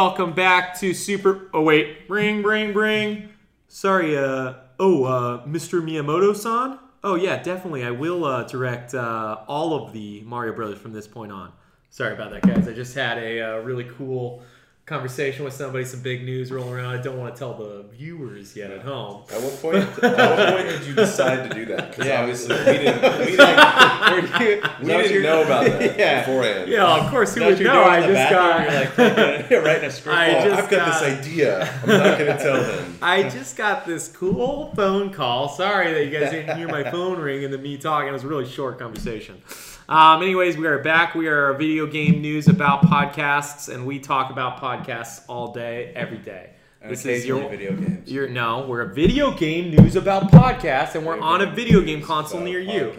Welcome back to Super. Oh wait, ring, ring, ring. Sorry, uh, oh, uh, Mr. Miyamoto-san. Oh yeah, definitely. I will uh, direct uh, all of the Mario Brothers from this point on. Sorry about that, guys. I just had a uh, really cool conversation with somebody, some big news rolling around. I don't want to tell the viewers yet at home. At what point? at what point did you decide to do that? Because Yeah. obviously we didn't. We didn't, we is that what didn't you're- know about that Yeah. beforehand. Yeah, of course. Who Is that what would you're know? doing I in the just bathroom? got. You're like writing a script. I Oh, just I've got got- this idea. I'm not going to tell them. I just got this cool phone call. Sorry that you guys didn't hear my phone ring and then me talking. It was a really short conversation. Um, anyways, we are back. We are a video game news about podcasts, and we talk about podcasts all day, every day. And This is your, video games. your no. We're a video game news about podcasts, and we're on a video game console near you.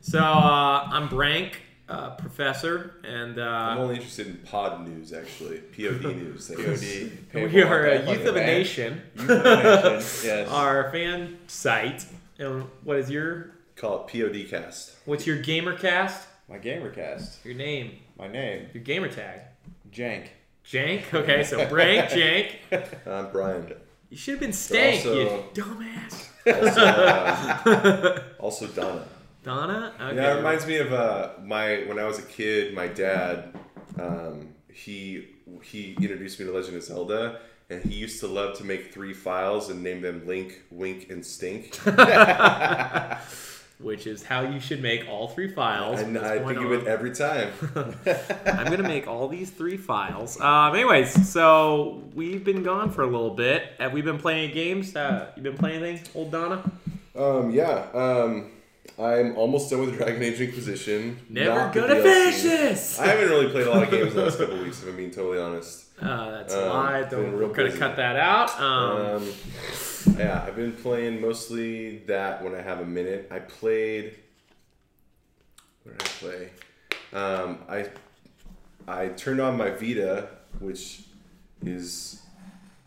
So uh, I'm Brank, uh, professor, and I'm uh, only interested in pod news, actually. POD news. POD. we are a youth of a nation. Youth of a nation. Yes. Our fan site. And what is your Call it POD cast. What's your gamer cast? My gamercast. Your name, My name. your gamer tag. Jank. Jank. Okay, so Brank Jank. I'm Brian. You should have been Stank, you also- dumbass. Also, uh, also Donna. Donna. Okay. Yeah, it reminds me of uh, my when I was a kid. My dad, um, he he introduced me to Legend of Zelda, and he used to love to make three files and name them Link, Wink, and Stink. Which is how you should make all three files. and this I think of it every time. I'm gonna make all these three files. Um, anyways, so we've been gone for a little bit. Have we been playing games? Uh, you been playing anything, old Donna? Um, yeah. Um, I'm almost done with Dragon Age Inquisition. Never Not gonna finish this. I haven't really played a lot of games the last couple weeks, if I'm being totally honest. Uh, that's a Um, lie. Don't, real we're gonna cut that out. Um, Um, yeah, I've been playing mostly that when I have a minute. I played. Where did I play? Um, I I turned on my Vita, which is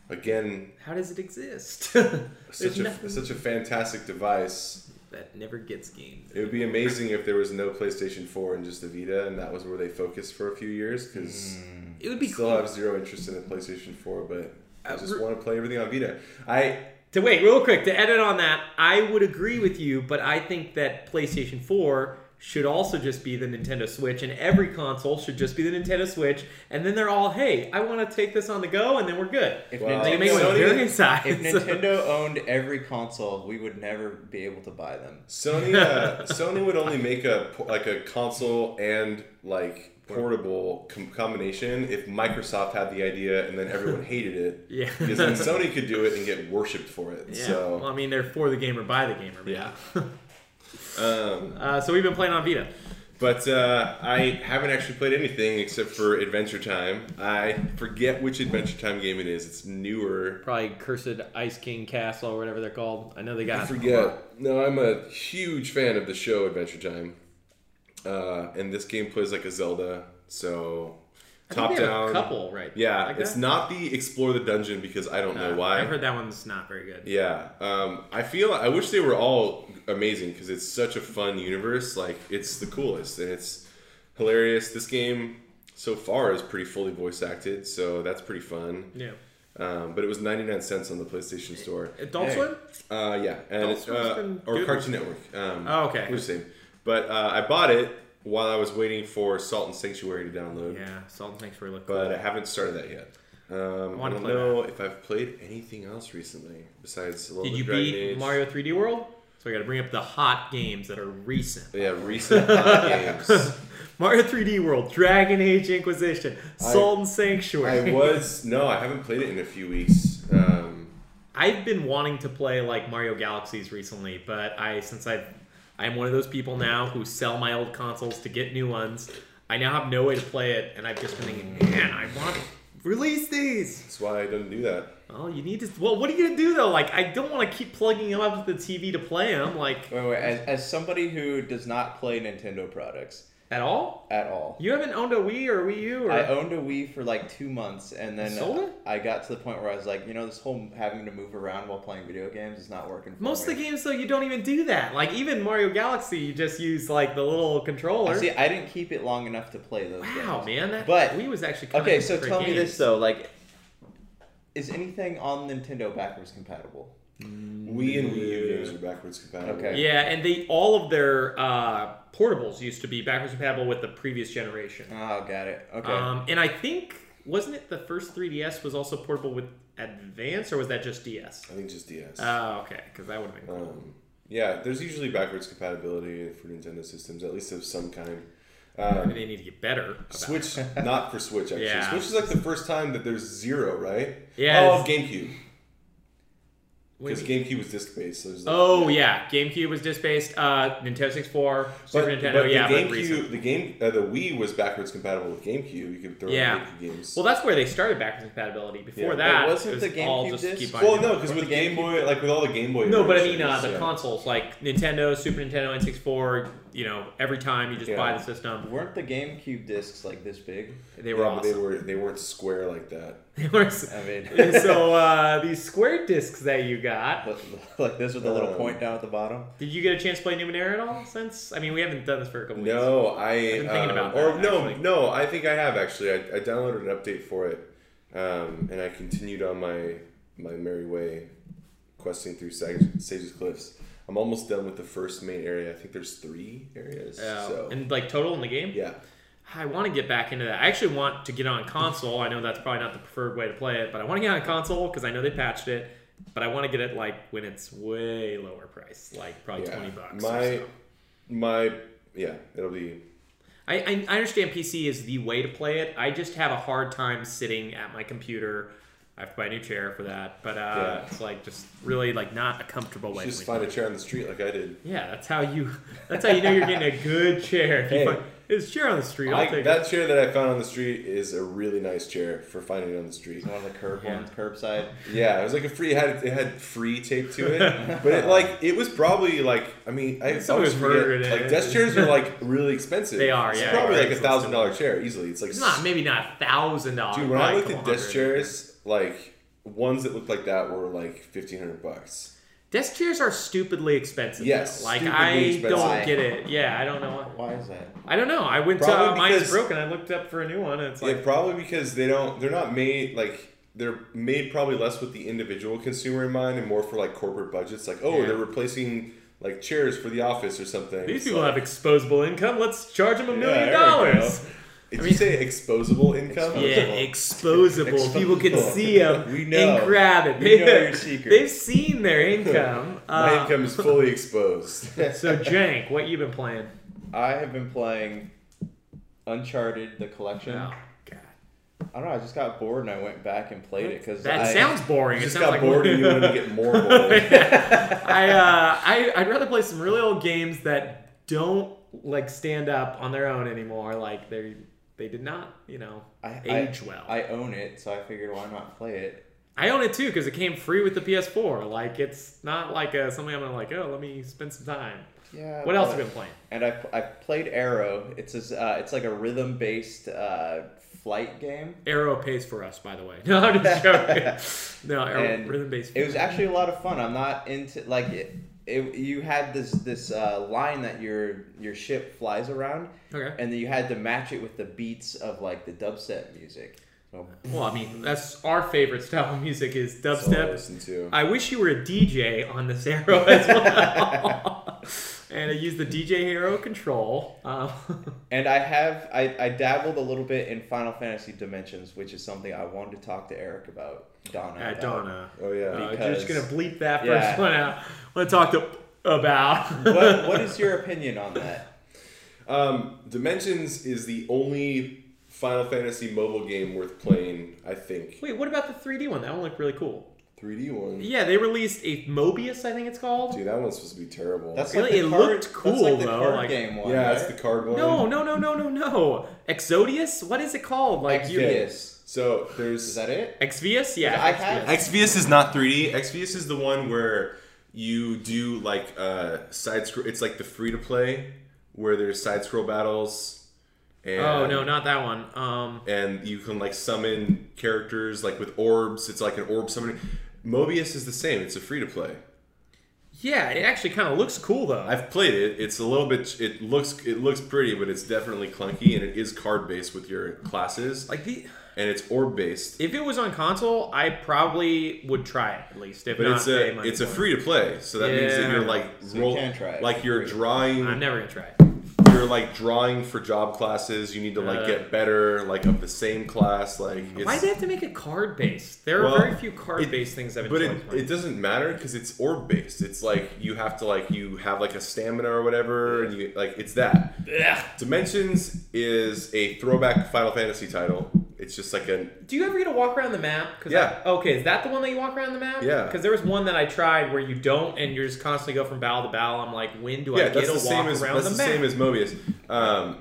again how does it exist? such a nothing- such a fantastic device. That never gets games. It would be amazing if there was no PlayStation 4 and just a Vita, and that was where they focused for a few years. Because It would be still cool. have zero interest in the PlayStation 4, but I Uh, just re- want to play everything on Vita. I To wait, real quick, to edit on that, I would agree with you, but I think that PlayStation 4 should also just be the Nintendo Switch, and every console should just be the Nintendo Switch, and then they're all, hey, I want to take this on the go, and then we're good. If Well, Nintendo, make one Sony- size. if Nintendo owned every console, we would never be able to buy them. Sony uh, Sony would only make a like a console and like portable com- combination if Microsoft had the idea and then everyone hated it. Yeah. Because then Sony could do it and get worshipped for it. Yeah, So well, I mean, they're for the gamer, by the gamer. but Yeah. Um, uh, so we've been playing on Vita. But uh, I haven't actually played anything except for Adventure Time. I forget which Adventure Time game it is. It's newer. Probably Cursed Ice King Castle or whatever they're called. I know they got. I forget. No, I'm a huge fan of the show Adventure Time. Uh, and this game plays like a Zelda, so top down. A couple, right? Yeah, like it's that? not the explore the dungeon because I don't know Uh, why. I've heard that one's not very good. Yeah, um, I feel I wish they were all amazing because it's such a fun universe. Like it's the coolest and it's hilarious. This game so far is pretty fully voice acted, so that's pretty fun. Yeah. Um, but it was ninety nine cents on the PlayStation Store. Adult Hey. Swim? Uh, yeah, and Adult it's, Swim's uh, been or good Cartoon Network. Um, Oh, okay. we're the same. But uh, I bought it while I was waiting for Salt and Sanctuary to download. Yeah, Salt and Sanctuary look But cool. I haven't started that yet. Um, I, wanna don't play know if I've played anything else recently besides a little Did bit you Dragon beat Age. Mario 3D World? So I got to bring up the hot games that are recent. Yeah, recent hot games. Mario 3D World, Dragon Age Inquisition, Salt and Sanctuary. I was no, I haven't played it in a few weeks. Um, I've been wanting to play like Mario Galaxies recently, but I since I've I'm one of those people now who sell my old consoles to get new ones. I now have no way to play it, and I've just been thinking, man, I want to release these. that's why I don't do that. Well, you need to. Well, what are you gonna do though? Like, I don't want to keep plugging them up to the TV to play them. Like, Wait, wait, as, as somebody who does not play Nintendo products, At all? at all. You haven't owned a Wii or Wii U? Or... I owned a Wii for like two months, and then Sold it? I got to the point where I was like, you know, this whole having to move around while playing video games is not working. For Most me. of the games, though, you don't even do that. Like, even Mario Galaxy, you just use, like, the little controller. See, I didn't keep it long enough to play those. wow, games. man. That But- Wii was actually Okay, so tell me this though, like, is anything on Nintendo backwards compatible? Wii and Wii U games are backwards compatible. Okay. Yeah, and they all of their uh, portables used to be backwards compatible with the previous generation. Oh, got it. Okay. Um, and I think wasn't it the first 3DS was also portable with Advance, or was that just DS? I think just DS. Oh, okay, because that would have been cool. Um, yeah, there's usually backwards compatibility for Nintendo systems, at least of some kind. Um, they need to get better. About Switch, not for Switch actually. Yeah. Switch is like the first time that there's zero, right? Yeah, Oh, GameCube. What Because GameCube was disc based. So like, Oh yeah, GameCube was disc based. Uh, Nintendo 64, Super But, Nintendo. but yeah, the but. GameCube, the game, uh, the Wii was backwards compatible with GameCube. You could throw Yeah. in GameCube games. Well, that's where they started backwards compatibility. Before Yeah. that, Wait, wasn't it was the all GameCube just disc? keep buying well, no, because With with the Game Boy, like with all the Game Boy. No, but I mean uh, the yeah. consoles like Nintendo, Super Nintendo, N64. You know, every time you just Yeah. buy the system, Weren't the GameCube discs like this big? they were yeah, but they awesome. were they weren't square like that. They were. s- I mean, so uh, these square discs that you got, but, like this with the little Um, point down at the bottom. did you get a chance to play Numenera at all? Since I mean, we haven't done this for a couple weeks. No, I been thinking um, about or that, no, actually. no, I think I have actually. I, I downloaded an update for it, um, and I continued on my my merry way, questing through Sag- Sagus Cliffs. I'm almost done with the first main area. I think there's three areas. Uh, so and like total in the game. yeah, I want to get back into that. I actually want to get on console. I know that's probably not the preferred way to play it, but I want to get on console because I know they patched it. But I want to get it like when it's way lower price, like probably yeah. twenty bucks. or My so. my yeah, it'll be I, I I understand PC is the way to play it. I just have a hard time sitting at my computer. I have to buy a new chair for that, but uh, Yeah. it's like just really like not a comfortable way. To Just to find a chair on the street like I did. Yeah, that's how you. That's how you know you're getting a good chair. If you Hey. find, there's chair on the street. I'll I, take it. that chair that I found on the street is a really nice chair for finding it on the street. One of the curb Yeah. ones, curbside. Yeah, it was like a free. It had it had free tape to it, but it like it was probably like I mean I Some always was forget murdered like desk chairs are like really expensive. They are, It's yeah, probably like a thousand dollar chair easily. It's like It's not maybe not a thousand dollars. dude. When I probably looked at desk chairs, like ones that looked like that were like fifteen hundred bucks. desk chairs are stupidly expensive. Yes, though. like I expensive. don't get it. Yeah, I don't know. Why is that? I don't know. I went to Probably uh, mine's broken. I looked up for a new one, and it's like yeah, probably because they don't. They're not made like. They're made probably less with the individual consumer in mind and more for like corporate budgets. Like, oh, Yeah. they're replacing like chairs for the office or something. these It's people like- have exposable income. Let's charge them a Yeah, million there we dollars. Did I you say exposable income? Yeah, exposable. People can see them We know. and grab it. We know your secret. They've seen their income. My Uh, income is fully exposed. So, Jank, what you been playing? I have been playing Uncharted: The Collection. Oh, God. I don't know. I just got bored and I went back and played it because That I, sounds boring. You It just sounds got like bored and you wanted to get more bored. I, uh, I I'd rather play some really old games that don't like stand up on their own anymore. Like they they did not, you know, I, age I, well. I own it, so I figured why not play it. I own it too because it came free with the PS4. Like it's not like a, something I'm gonna like. Oh, let me spend some time. Yeah. What else have you been playing? And I I played Aaero. It's a, uh, it's like a rhythm based uh, flight game. Aaero pays for us, by the way. No, I'm just joking. no, Aaero rhythm based. It was actually a lot of fun. I'm not into like it. It you had this this uh, line that your your ship flies around, okay. and then you had to match it with the beats of like the dubstep music. So, Well, I mean, that's our favorite style of music is I dubstep. listen to. I wish you were a DJ on this Aaero as well. and I use the DJ Hero control. Um, and I have I, I dabbled a little bit in Final Fantasy Dimensions, which is something I wanted to talk to Eric about. Donna. uh, about. Donna. oh yeah. Uh, Because- you're just gonna bleep that Yeah. first one out. Want to talk to about? what what is your opinion on that? Um, Dimensions is the only Final Fantasy mobile game worth playing. I think Wait, what about the 3D one? That one looked really cool. 3D one. Yeah, they released a Mobius, I think it's called. Dude, that one's supposed to be terrible. That's Really? like the It card, looked that's cool, like the though, card like- game one. yeah, right? it's the card one. No, no, no, no, no, no. Exodius? What is it called? Like you Exvius. So there's Is that it? Exvius? Yeah. I have- Exvius. Is not 3D. Exvius is the one where you do like uh side scroll. It's like the free to play where there's side scroll battles And, oh no, not that one. Um, And you can like summon characters like with orbs. It's like an orb summoning. Mobius is the same. It's a free to play. yeah, it actually kind of looks cool though. I've played it. It's a little bit. It looks it looks pretty, but it's definitely clunky, and it is card based with your classes, like the. and it's orb based. If it was on console, I probably would try it at least. If But not, it's a it's a free to play, so that means that you're like So you roll can try it like you're drawing. I'm never gonna try it. You're like drawing for job classes. You need to like get better, like of the same class. Like it's, Why do they have to make it card based? There Well, are very few card based things I've But enjoyed. it, it doesn't matter because it's orb based. It's like you have to like you have like a stamina or whatever, and you like it's that. Ugh. Dimensions is a throwback Final Fantasy title. It's just like a Do you ever get to walk around the map? 'Cause Yeah. I- okay, is that the one that you walk around the map? Yeah. Because there was one that I tried where you don't, and you just constantly go from battle to battle. I'm like, when do I yeah. get That's to the walk same as around that's the the same as Mobius. Um,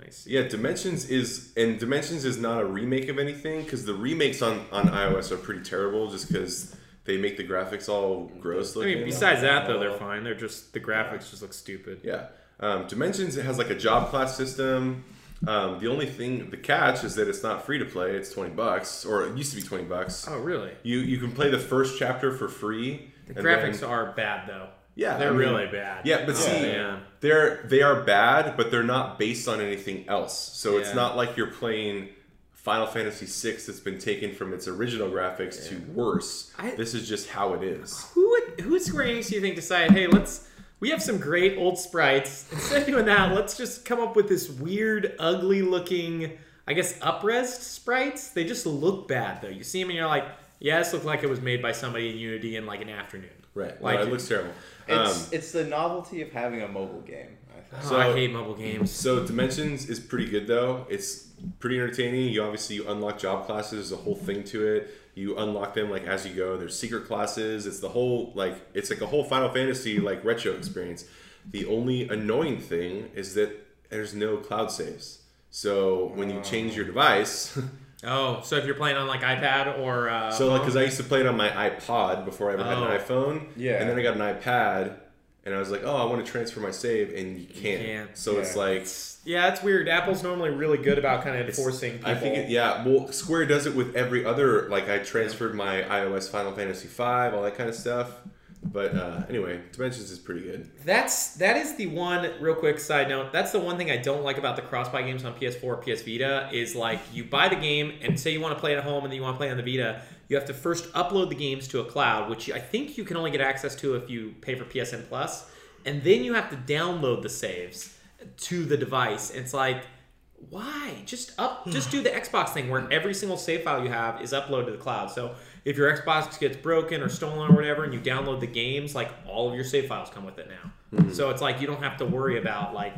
Nice. yeah, Dimensions is and Dimensions is not a remake of anything because the remakes on on iOS are pretty terrible just because they make the graphics all gross looking. I mean, besides that though, they're fine. They're just the graphics just look stupid. Yeah. Um, Dimensions it has like a job class system. Um, the only thing, the catch is that it's not free to play. It's twenty bucks, or it used to be twenty bucks. Oh, really? You you can play the first chapter for free. The graphics then- are bad though. Yeah, they're I mean- really bad. Yeah, but Oh, see, man. they're they are bad, but they're not based on anything else. So it's not like you're playing Final Fantasy VI that's been taken from its original graphics to worse. I- this is just how it is. Who would who Square Enix do you think decided, hey, let's we have some great old sprites. Instead of doing that, let's just come up with this weird, ugly looking, I guess, upresed sprites. They just look bad though. You see them and you're like, yeah, this looked like it was made by somebody in Unity in like an afternoon. Right. Like no, it looks terrible. It's Um, it's the novelty of having a mobile game. I think. Oh, So- I hate mobile games. So Dimensions is pretty good though. It's pretty entertaining. You obviously you unlock job classes. There's a whole thing to it. You unlock them like as you go. There's secret classes. It's the whole like it's like a whole Final Fantasy like retro experience. The only annoying thing is that there's no cloud saves. So when you change your device, Oh, so if you're playing on like iPad or uh, so like because I used to play it on my iPod before I ever had Oh. an iPhone. Yeah. And then I got an iPad, and I was like, oh, I want to transfer my save, and you can't. can't. So it's Yeah. like yeah, it's weird. Apple's normally really good about kind of enforcing. People. I think it, yeah. Well, Square does it with every other. Like I transferred my iOS Final Fantasy V, all that kind of stuff. But uh, anyway, Dimensions is pretty good. That's that is the one real quick side note. That's the one thing I don't like about the cross-buy games on PS4, PS Vita is like you buy the game and say you want to play it at home and then you want to play it on the Vita, you have to first upload the games to a cloud, which I think you can only get access to if you pay for PSN Plus, and then you have to download the saves to the device. It's like why? Just up hmm. just do the Xbox thing where every single save file you have is uploaded to the cloud. So if your Xbox gets broken or stolen or whatever and you download the games, like all of your save files come with it now. Hmm. So it's like you don't have to worry about like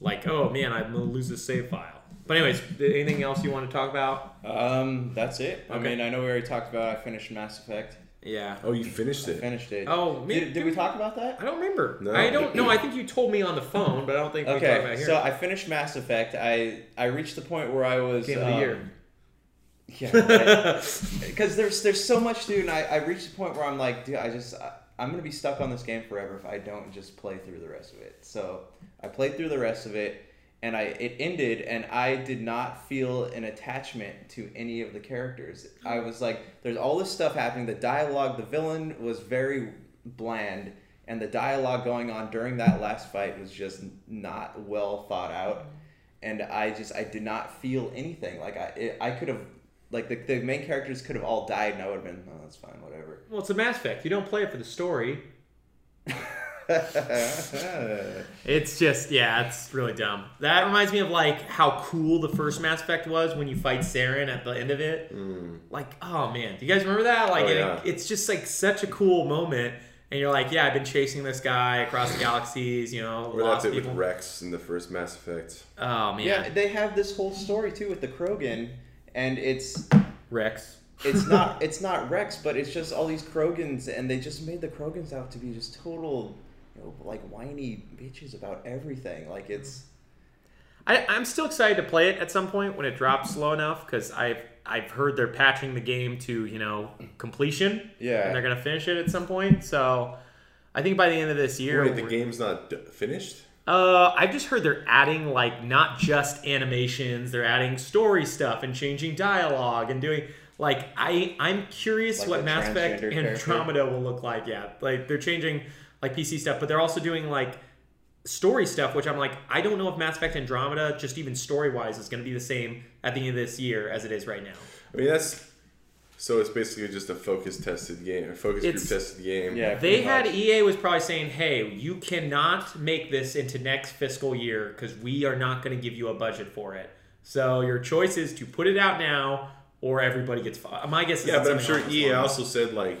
like, oh man, I'm gonna lose this save file. But anyways, anything else you want to talk about? Um, that's it. I Okay. mean, I know we already talked about. I finished Mass Effect. Yeah. Oh, you finished I it. finished it. Oh, me- did, did we talk about that? I don't remember. No. I don't know. I think you told me on the phone, but I don't think we talked about Okay, it here. so I finished Mass Effect. I I reached the point where I was Game of the um, year. Yeah, because there's there's so much, dude. And I, I reached the point where I'm like, dude, I just I, I'm gonna be stuck on this game forever if I don't just play through the rest of it. So I played through the rest of it, and I it ended, and I did not feel an attachment to any of the characters. I was like, there's all this stuff happening. The dialogue, the villain was very bland. And the dialogue going on during that last fight was just not well thought out and I just I did not feel anything. Like I it, I could have like the, the main characters could have all died and I would have been oh that's fine whatever. well, it's a Mass Effect. You don't play it for the story. It's just yeah, it's really dumb. That reminds me of like how cool the first Mass Effect was when you fight Saren at the end of it. Like, oh man, do you guys remember that? Like, Mm. Oh, it- yeah. it's just like such a cool moment, and you're like, yeah, I've been chasing this guy across the galaxies. You know, Or that's lost it people. with Wrex in the first Mass Effect. oh man, yeah, they have this whole story too with the Krogan, and it's Wrex. it's not it's not Wrex, but it's just all these Krogans, and they just made the Krogans out to be just total, you know, like whiny bitches about everything. Like it's I, I'm still excited to play it at some point when it drops low enough because I've I've heard they're patching the game to you know completion. Yeah. and they're gonna finish it at some point. So I think by the end of this year, Wait, the game's not d- finished? Uh, I've just heard they're adding like not just animations, they're adding story stuff and changing dialogue and doing like I I'm curious Like what Mass Effect character? Andromeda will look like. Yeah, like they're changing like PC stuff, but they're also doing like story stuff, which I'm like I don't know if Mass Effect Andromeda just even story wise is going to be the same at the end of this year as it is right now. I mean, that's so it's basically just a focus tested game, a focus group tested game. Yeah, They had much. EA was probably saying, "Hey, you cannot make this into next fiscal year because we are not going to give you a budget for it. So your choice is to put it out now, or everybody gets fired." My guess is yeah, but I'm sure along those EA also said like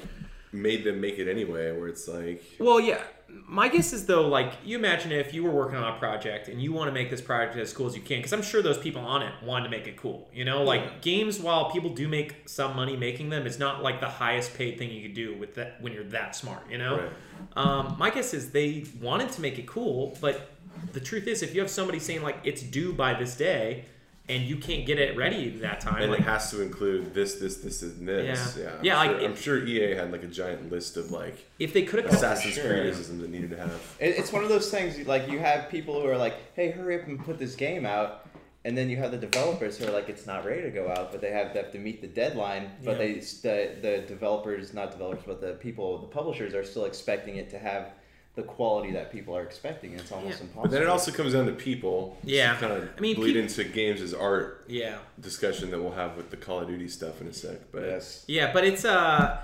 made them make it anyway, where it's like Well, yeah. My guess is though, like you imagine if you were working on a project and you want to make this project as cool as you can, because I'm sure those people on it wanted to make it cool. You know, like games, while people do make some money making them, it's not like the highest paid thing you could do with that when you're that smart. You know. Right. Um, my guess is they wanted to make it cool, but the truth is, if you have somebody saying like it's due by this day, and you can't get it ready that time, and like it has to include this, this, this, and this. Yeah. Yeah, I'm Yeah, like, sure, it- I'm sure EA had like a giant list of like if they could have cut Assassin's sure. Creed that needed to have. It's one of those things like you have people who are like, "Hey, hurry up and put this game out," and then you have the developers who are like, "It's not ready to go out," but they have, they have to meet the deadline. But Yeah. they the the developers, not developers, but the people, the publishers are still expecting it to have the quality that people are expecting. And it's almost Yeah. impossible. But then it also comes down to people. Yeah. kind of I mean, bleed peop- into games as art yeah. discussion that we'll have with the Call of Duty stuff in a sec. But yes. Yeah, but it's uh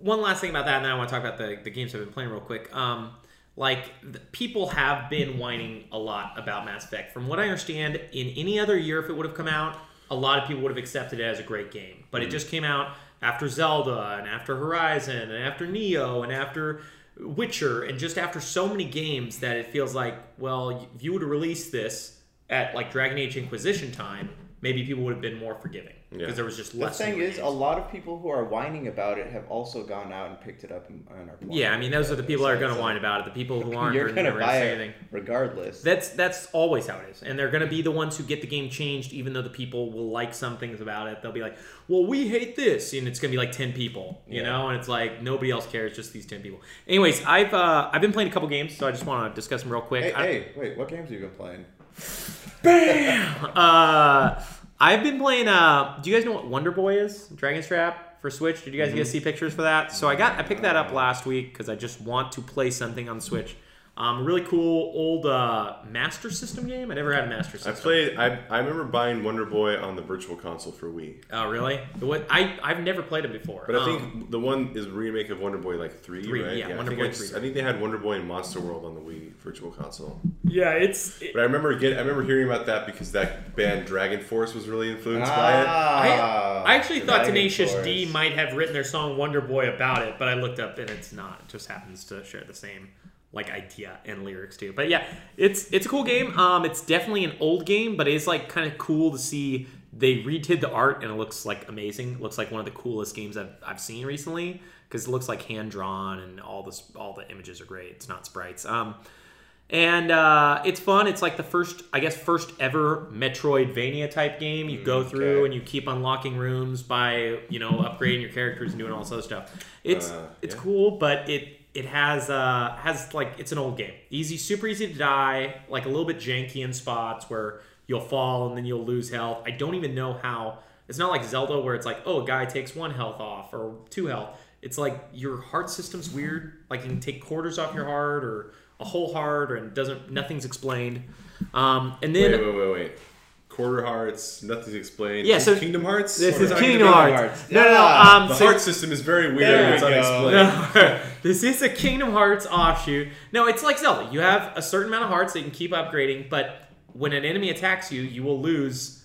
one last thing about that, and then I want to talk about the, the games I've been playing real quick. Um, like the, people have been whining a lot about Mass Effect. From what I understand, in any other year, if it would have come out, a lot of people would have accepted it as a great game. But it just came out after Zelda and after Horizon and after Nioh and after Witcher and just after so many games that it feels like, well, if you would have released this at like Dragon Age Inquisition time, maybe people would have been more forgiving because Yeah. there was just less. The thing newer is, a lot of people who are whining about it have also gone out and picked it up and, and are. playing Yeah, I mean, those are the people that are going to whine about it. The people who aren't You're gonna never going to buy say it anything. regardless. That's that's always how it is, and they're going to be the ones who get the game changed, even though the people will like some things about it. They'll be like, "Well, we hate this," and it's going to be like ten people, you Yeah. know, and it's like nobody else cares, just these ten people. Anyways, I've uh, I've been playing a couple games, so I just want to discuss them real quick. hey, hey, wait, what games have you been playing? Bam! uh, I've been playing. Uh, do you guys know what Wonder Boy is? Dragon's Trap for Switch. Did you guys get to see pictures for that? So I got I picked that up last week because I just want to play something on Switch. Um, really cool old uh, Master System game. I never had a Master I System. played. I, I remember buying Wonder Boy on the Virtual Console for Wii. Oh, really? What I I've never played it before. But I Um, think the one is a remake of Wonder Boy like three, Three, right? yeah, I Wonder think Boy I, just- three. I think they had Wonder Boy and Monster World on the Wii Virtual Console. yeah, it's. It, But I remember get, I remember hearing about that because that band DragonForce was really influenced by it. I, Ah, I actually thought Dragon Tenacious Force. D might have written their song Wonder Boy about it, but I looked up and it's not. It just happens to share the same like idea and lyrics too. But yeah, it's it's a cool game. Um, it's definitely an old game, but it's like kind of cool to see they redid the art and it looks like amazing. It looks like one of the coolest games I've, I've seen recently because it looks like hand drawn and all this all the images are great. It's not sprites. Um, and uh, it's fun. It's like the first, I guess, first ever Metroidvania type game. You go through okay. and you keep unlocking rooms by you know upgrading your characters and doing all this other stuff. It's Uh, it's cool, but it it has uh has like it's an old game. Easy, super easy to die. Like a little bit janky in spots where you'll fall and then you'll lose health. I don't even know how. It's not like Zelda where it's like oh a guy takes one health off or two health. It's like your heart system's weird. Like you can take quarters off your heart or a whole heart, it doesn't. Nothing's explained. Um, and then Wait, wait, wait, wait. Quarter Hearts, nothing's explained. Yeah, so- Kingdom Hearts. this is Kingdom Kingdom Hearts. Hearts. No, no, no. Um, The so- heart system is very weird. It's we unexplained. No, this is a Kingdom Hearts offshoot. No, it's like Zelda. You have a certain amount of hearts that you can keep upgrading, but when an enemy attacks you, you will lose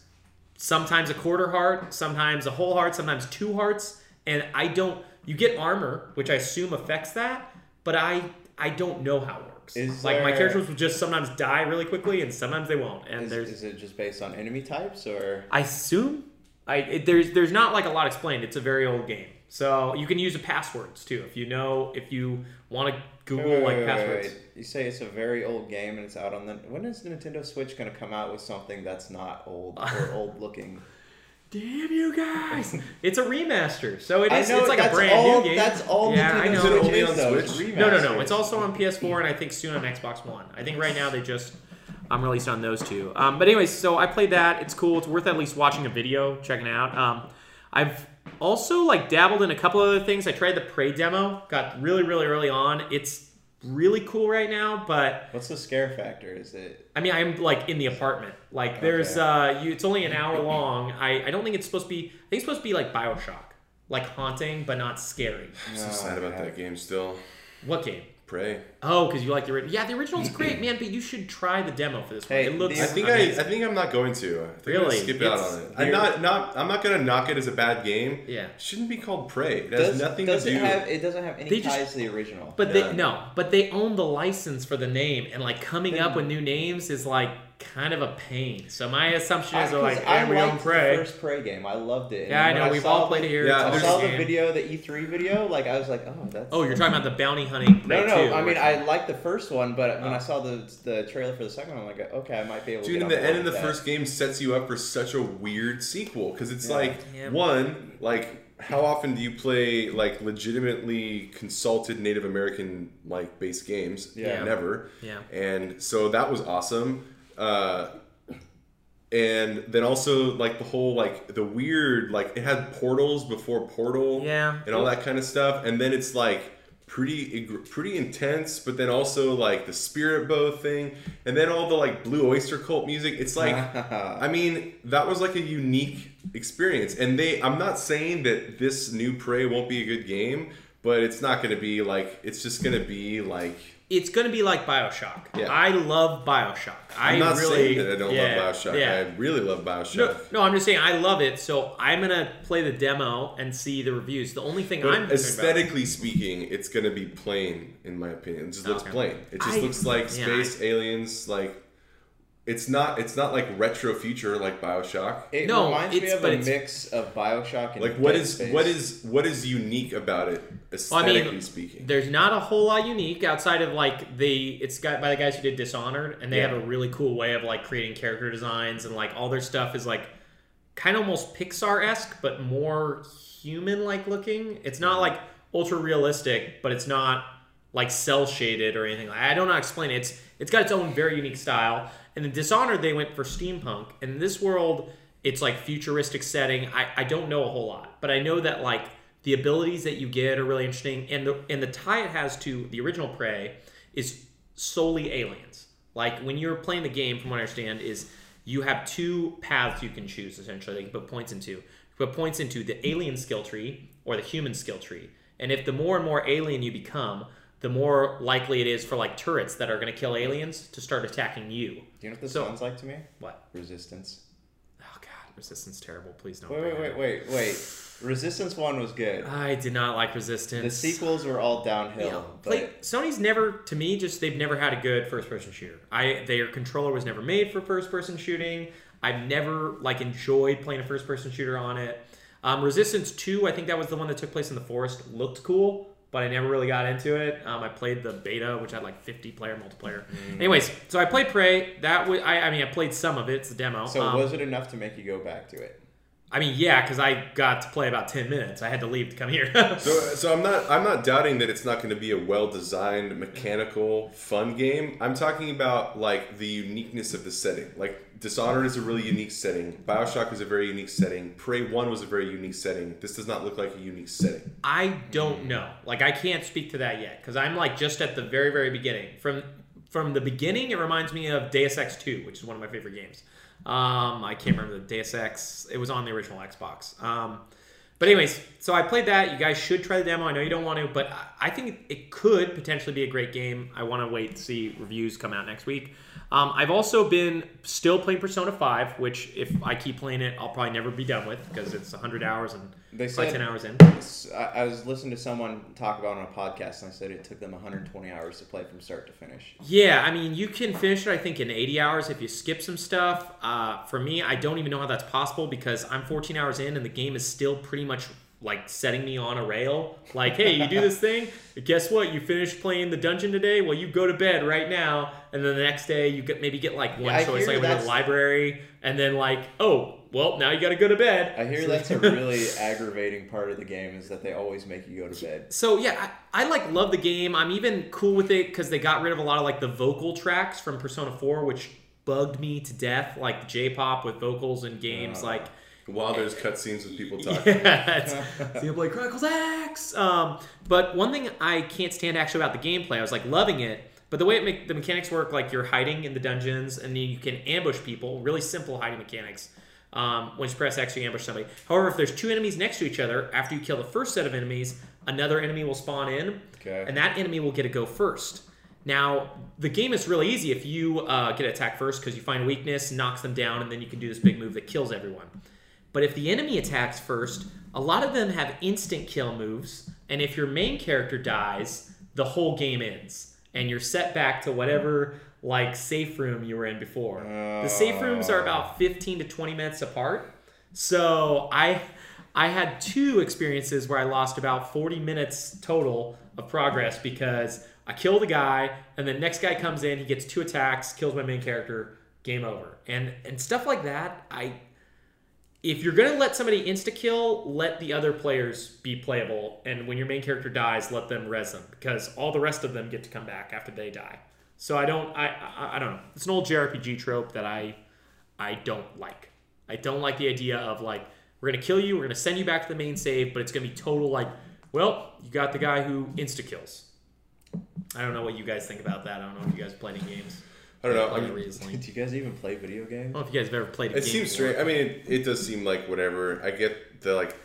sometimes a quarter heart, sometimes a whole heart, sometimes two hearts, and I don't. You get armor, which I assume affects that, but I I don't know how it works. Is like my characters will just sometimes die really quickly, and sometimes they won't. And Is, there's is it just based on enemy types or? I assume I it, there's there's not like a lot explained. It's a very old game, so you can use the passwords too if you know if you want to Google Wait, like wait, passwords. wait. You say it's a very old game and it's out on the. When is the Nintendo Switch going to come out with something that's not old or old looking? Damn you guys! it's a remaster, so it I is. know, it's like a brand all- new game. that's all Yeah, Nintendo I know. Is it Switch only is, on though, Switch? No, no, no. It's also on PS4 and I think soon on Xbox One. I think right now they just um, released on those two. Um, but anyways, so I played that. It's cool. It's worth at least watching a video, checking it out. Um, I've also like dabbled in a couple other things. I tried the Prey demo. Got really, really early on. It's really cool right now, but What's the scare factor? Is it? I mean, I'm like in the apartment. Like, there's Okay. uh, you. It's only an hour long. I, I don't think it's supposed to be. I think it's supposed to be like Bioshock, like haunting but not scary. I'm so Oh, sad about that game still. What game? Prey. Oh, because you like the original. Yeah, the original's great, man. But you should try the demo for this one. Hey, it looks. the- I think I, amazing. I think I'm not going to. I think I'm Really? gonna skip out on it. I'm not not I'm not gonna knock it as a bad game. Yeah. It shouldn't be called Prey. It has Does, nothing does to it do. have? It doesn't have any They just- ties to the original. But Yeah. they no, but they own the license for the name, and like coming up with new names is like kind of a pain. So my assumption is they're like, I hey, we own liked Prey. the first Prey game. I loved it. And Yeah, I when know. We've saw all the- played it here. Yeah, It's I a there's- saw the game. video, the E3 video. Like I was like, oh, that's. Oh, you're talking about the bounty hunting. Prey No, no. 2, I mean, I liked the first one, but when Oh. I saw the the trailer for the second one, I'm like, okay, I might be able. to Dude, get in on the end of the that. first game sets you up for such a weird sequel because it's Yeah. like Yeah. one, like how often do you play like legitimately consulted Native American like based games? Yeah. never. Yeah. and so that was awesome. Uh, and then also like the whole like the weird like it had portals before Portal, Yeah. and all that kind of stuff, and then it's like pretty pretty intense, but then also like the spirit bow thing, and then all the like Blue Oyster Cult music. It's like I mean that was like a unique experience, and they I'm not saying that this new Prey won't be a good game, but it's not going to be like it's just going to be like. It's gonna be like Bioshock. Yeah. I love Bioshock. I'm I not really, saying that I don't yeah, love Bioshock. Yeah. I really love Bioshock. No, no, I'm just saying I love it. So I'm gonna play the demo and see the reviews. The only thing I'm But concerned aesthetically speaking, it's gonna be plain, in my opinion. It just looks Okay. plain. It just I- looks like space aliens. Like it's not. It's not like retro future like Bioshock. It No, reminds me it's- of but a mix of Bioshock and Like what Dead is Space. what is what is unique about it Well, I aesthetically mean, speaking? There's not a whole lot unique outside of like the it's got by the guys who did Dishonored, and they Yeah. have a really cool way of like creating character designs and like all their stuff is like kind of almost Pixar esque, but more human like looking. It's not mm-hmm. like ultra realistic, but it's not like cel shaded or anything. like I don't know how to explain it. It's it's got its own very unique style. And in Dishonored, they went for steampunk. And in this world, it's like futuristic setting. I, I don't know a whole lot, but I know that like the abilities that you get are really interesting. And the and the tie it has to the original Prey is solely aliens. Like when you're playing the game, from what I understand, is you have two paths you can choose essentially. You can put points into. Put points into the alien skill tree or the human skill tree. And if the more and more alien you become, the more likely it is for like turrets that are going to kill aliens to start attacking you. Do you know what this So- sounds like to me? What? Resistance. Oh god, resistance terrible. Please don't. Wait, wait, wait, wait, wait. Resistance one was good. I did not like resistance. The sequels were all downhill. Yeah, but like Sony's never, to me, just they've never had a good first-person shooter. I their controller was never made for first-person shooting. I've never like enjoyed playing a first-person shooter on it. Um, Resistance Two, I think that was the one that took place in the forest. Looked cool, but I never really got into it. Um, I played the beta, which had like 50-player multiplayer. Mm. Anyways, so I played Prey. That was, I, I mean, I played some of it. It's a demo. so Um, was it enough to make you go back to it? I mean, yeah, because I got to play about 10 minutes. I had to leave to come here. So, so I'm not I'm not doubting that it's not going to be a well designed, mechanical, fun game. I'm talking about like the uniqueness of the setting. Like Dishonored is a really unique setting. Bioshock is a very unique setting. Prey One was a very unique setting. This does not look like a unique setting. I don't know. Like I can't speak to that yet because I'm like just at the very very beginning. From from the beginning, it reminds me of Deus Ex 2, which is one of my favorite games. Um, I can't remember the Deus Ex. It was on the original Xbox. Um, but anyways, so I played that. You guys should try the demo. I know you don't want to, but I- think it could potentially be a great game. I want to wait to see reviews come out next week. Um, I've also been still playing Persona 5, which if I keep playing it, I'll probably never be done with because it's 100 hours and They said- 10 hours in. I was listening to someone talk about it on a podcast, and I said it took them 120 hours to play from start to finish. Yeah, I mean, you can finish it, I think, in 80 hours if you skip some stuff. Uh, for me, I don't even know how that's possible because I'm 14 hours in and the game is still pretty much like setting me on a rail. Like, hey, you do this thing. Guess what? You finished playing the dungeon today. Well, you go to bed right now, and then the next day you get maybe get like one Yeah, choice, like the library, and then like, oh, well, now you got to go to bed. I hear So- that's a really aggravating part of the game is that they always make you go to bed. So yeah, I, I like love the game. I'm even cool with it because they got rid of a lot of like the vocal tracks from Persona 4, which bugged me to death. Like J-pop with vocals in games, Uh, like While there's cutscenes with people talking. yeah, Xenoblade Chronicles X. Um, but one thing I can't stand actually about the gameplay, I was like loving it, but the way it make, the mechanics work, like you're hiding in the dungeons and then you can ambush people. Really simple hiding mechanics. Um, when you press X, you ambush somebody. However, if there's two enemies next to each other, after you kill the first set of enemies, another enemy will spawn in, Okay. and that enemy will get to go first. Now, the game is really easy if you uh, get attacked first because you find weakness, knocks them down, and then you can do this big move that kills everyone. But if the enemy attacks first, a lot of them have instant kill moves, and if your main character dies, the whole game ends, and you're set back to whatever like safe room you were in before. The safe rooms are about 15 to 20 minutes apart. So I I had two experiences where I lost about 40 minutes total of progress because I kill the guy and the next guy comes in, he gets two attacks, kills my main character, game over. And and stuff like that, I if you're gonna let somebody insta kill, let the other players be playable, and when your main character dies, let them res them because all the rest of them get to come back after they die. So I don't, I, I, I don't know. It's an old JRPG trope that I, I don't like. I don't like the idea of like we're gonna kill you, we're gonna send you back to the main save, but it's gonna be total like, well, you got the guy who insta kills. I don't know what you guys think about that. I don't know if you guys play any games. I don't know. I mean. Do you guys even play video I games? don't know if you guys have ever played a It game. seems before. strange. I mean, it, it does seem like whatever. I get the like,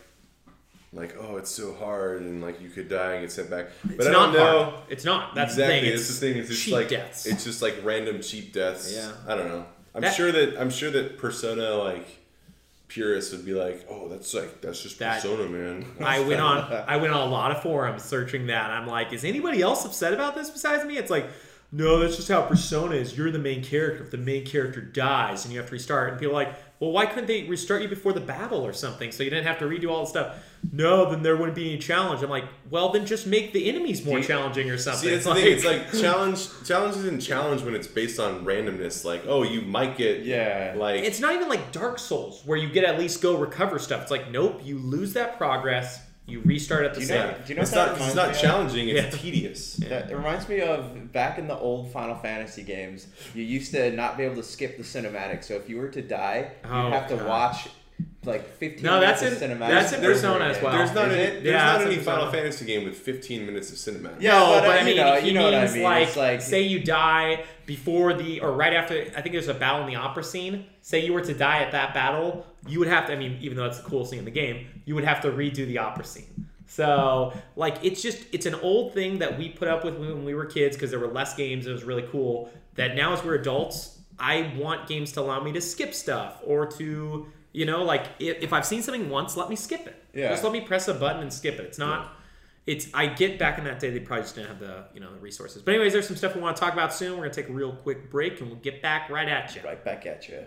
like oh, it's so hard, and like you could die and get sent back. But It's I don't know. hard. It's not. That's exactly. the thing. That's It's the thing. It's just cheap like deaths. it's just like random cheap deaths. Yeah. I don't know. I'm That- sure that I'm sure that Persona like purists would be like, oh, that's like that's just That- Persona, man. I went on I went on a lot of forums searching that. I'm like, is anybody else upset about this besides me? It's like, no, that's just how Persona is. You're the main character. If the main character dies and you have to restart, and people are like, well, why couldn't they restart you before the battle or something so you didn't have to redo all the stuff? No, then there wouldn't be any challenge. I'm like, well, then just make the enemies more you- challenging or something. See, that's the thing. It's like challenge. Challenge isn't challenge when it's based on randomness. Like, oh, you might get Yeah. like It's not even like Dark Souls where you get at least go recover stuff. It's like, nope, you lose that progress, you restart at the Do you same. know? Do you know it's not. It's not me of? challenging. It's Yeah. tedious. That reminds me of back in the old Final Fantasy games. You used to not be able to skip the cinematic. So if you were to die, you'd Oh, have to God. watch like 15 No, that's minutes in- of cinematic. that's in over Persona as well. There's not Is any. it? There's Yeah, not any Final Persona. Fantasy game with 15 minutes of cinematic. Yeah, no, but, but, uh, I mean, you know- you know what I mean. like, like- say you die before the or right after. I think there's a battle in the opera scene. Say you were to die at that battle, you would have to. I mean, even though that's the coolest thing in the game, you would have to redo the opera scene. So, like, it's just it's an old thing that we put up with when we were kids because there were less games. It was really cool. That now, as we're adults, I want games to allow me to skip stuff or to, you know, like if, if I've seen something once, let me skip it. Yeah. Just let me press a button and skip it. It's not. It's. I get back in that day. They probably just didn't have the you know the resources. But anyways, there's some stuff we want to talk about soon. We're gonna take a real quick break and we'll get back right at you. Right back at you.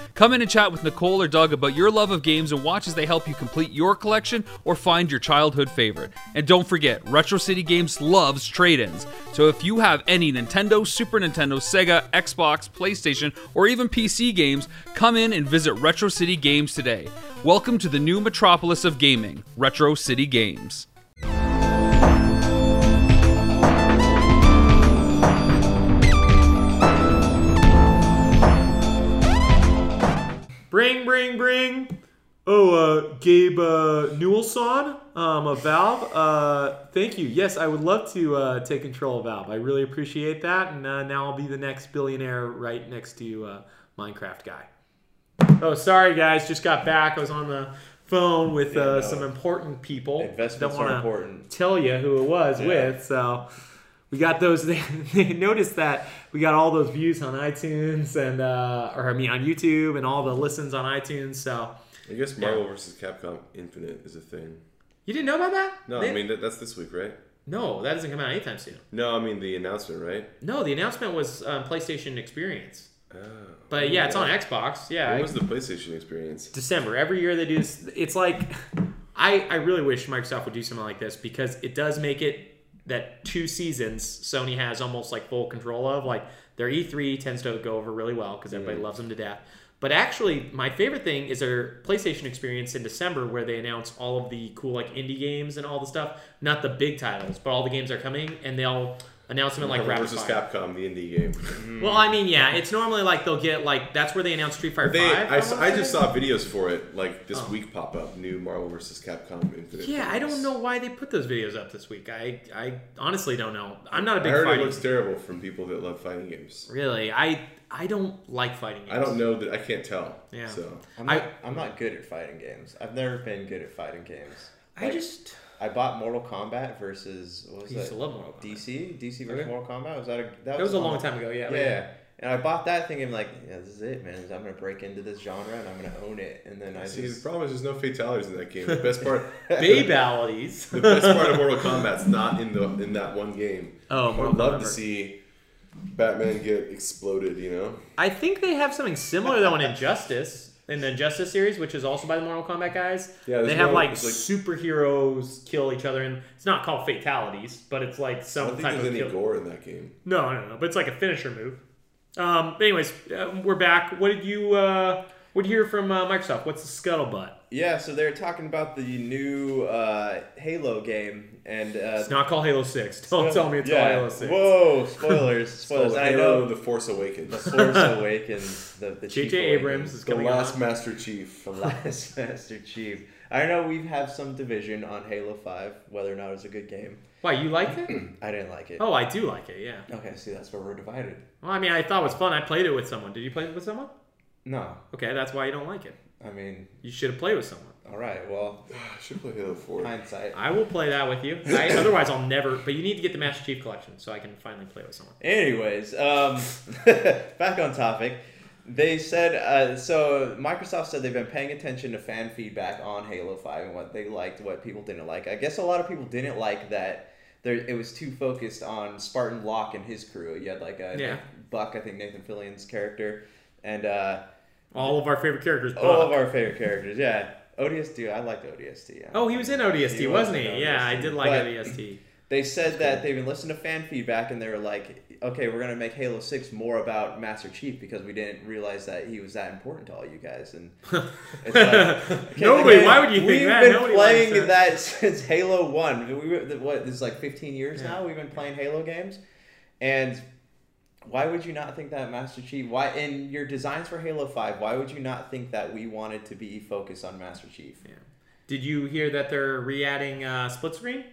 Come in and chat with Nicole or Doug about your love of games and watch as they help you complete your collection or find your childhood favorite. And don't forget, Retro City Games loves trade ins. So if you have any Nintendo, Super Nintendo, Sega, Xbox, PlayStation, or even PC games, come in and visit Retro City Games today. Welcome to the new metropolis of gaming, Retro City Games. Bring, bring, bring. Oh, uh, Gabe uh, Newellson um, of Valve. Uh, thank you. Yes, I would love to uh, take control of Valve. I really appreciate that. And uh, now I'll be the next billionaire right next to uh, Minecraft guy. Oh, sorry, guys. Just got back. I was on the phone with Yeah, uh, no. some important people. Investments Don't are important. Tell you who it was Yeah. with. So we got those. They, they noticed that we got all those views on iTunes and uh, or I mean on YouTube and all the listens on iTunes. So I guess Marvel vs. Capcom Infinite is a thing. you didn't know about that? No, They- I mean that, that's this week, right? no, that doesn't come out anytime soon. No, I mean the announcement, right? No, the announcement was um, PlayStation Experience. Oh. But yeah, it's on Xbox. Yeah, What was the PlayStation experience? December. Every year they do this. It's like I I really wish Microsoft would do something like this because it does make it that two seasons Sony has almost like full control of. Like their E3 tends to go over really well because everybody mm-hmm. loves them to death. But actually, my favorite thing is their PlayStation experience in December, where they announce all of the cool like indie games and all the stuff. Not the big titles, but all the games are coming, and they'll announce them like Marvel rapid vs. fire. Capcom, the indie game. Mm-hmm. Well, I mean, yeah, it's normally like they'll get like that's where they announce Street Fighter They, Five. I, s- wanna I just saw videos for it like this Oh. week pop up. New Marvel vs. Capcom Infinite. Yeah, I don't know why they put those videos up this week. I I honestly don't know. I'm not a big heard it looks terrible from people that love fighting games. really, I I don't like fighting games. I don't know that I can't tell. Yeah. So I'm I- not, I, am not good at fighting games. I've never been good at fighting games. I just I bought Mortal Kombat versus what I was used to that? love Mortal Kombat. DC, DC versus Okay. Mortal Kombat. Was that a that That was a on- long time ago. Yeah. Yeah, and I bought that thinking like, yeah, this is it, man. I'm gonna break into this genre and I'm gonna own it. And then I see, just the problem is there's no fatalities in that game. The best part, Babalities. the best part of Mortal Kombat's not in the in that one game. Oh, I Mortal would love Kombat. to see Batman get exploded. You know, I think they have something similar though in Injustice. In the Injustice series, which is also by the Mortal Kombat guys, Yeah, they have no- like, like- superheroes kill each other, and it's not called fatalities, but it's like I some don't think type there's of any kill. gore in that game. No, no, no. But it's like a finisher move. Um, anyways, uh, we're back. What did you uh, what did you hear from uh, Microsoft? What's the scuttlebutt? yeah. So they're talking about the new uh, Halo game and uh, It's not called Halo Six. Don't tell me it's yeah. called Halo Six. Whoa, spoilers, So spoilers. I know The Force Awakens, The Force Awakens, the the J.J. Abrams is the coming The last on. Master Chief. The last Master Chief. I know we have some division on Halo 5, whether or not it's a good game. Why you liked it? I didn't like it. Oh, I do like it. Yeah. Okay, see, that's where we're divided. Well, I mean, I thought it was fun. I played it with someone. Did you play it with someone? No, Okay, that's why you don't like it. I mean, You should have played with someone. all right, well, I should play Halo Four. hindsight. I will play that with you. I, otherwise, I'll never. But you need to get the Master Chief collection so I can finally play with someone. Anyways, um, back on topic. They said uh, so. Microsoft said they've been paying attention to fan feedback on Halo Five and what they liked, what people didn't like. I guess a lot of people didn't like that there it was too focused on Spartan Locke and his crew. You had like a Yeah. Buck, I think Nathan Fillion's character, and uh, All of our favorite characters. all of our favorite characters. Yeah, ODST. I liked ODST. yeah. Oh, he was in ODST, He was wasn't he? Yeah, I did like But- ODST. They said that they've been listening to fan feedback and they were like, okay, we're gonna make Halo Six more about Master Chief because we didn't realize that he was that important to all you guys. And it's like, Nobody- why would you think that? we've that? been Nobody playing likes that. since Halo One. We were, what this is like 15 years Yeah. now. We've been playing Halo games, and why would you not think that Master Chief? Why in your designs for Halo Five? Why would you not think that we wanted to be focused on Master Chief? Yeah. Did you hear that they're re-adding uh, split screen?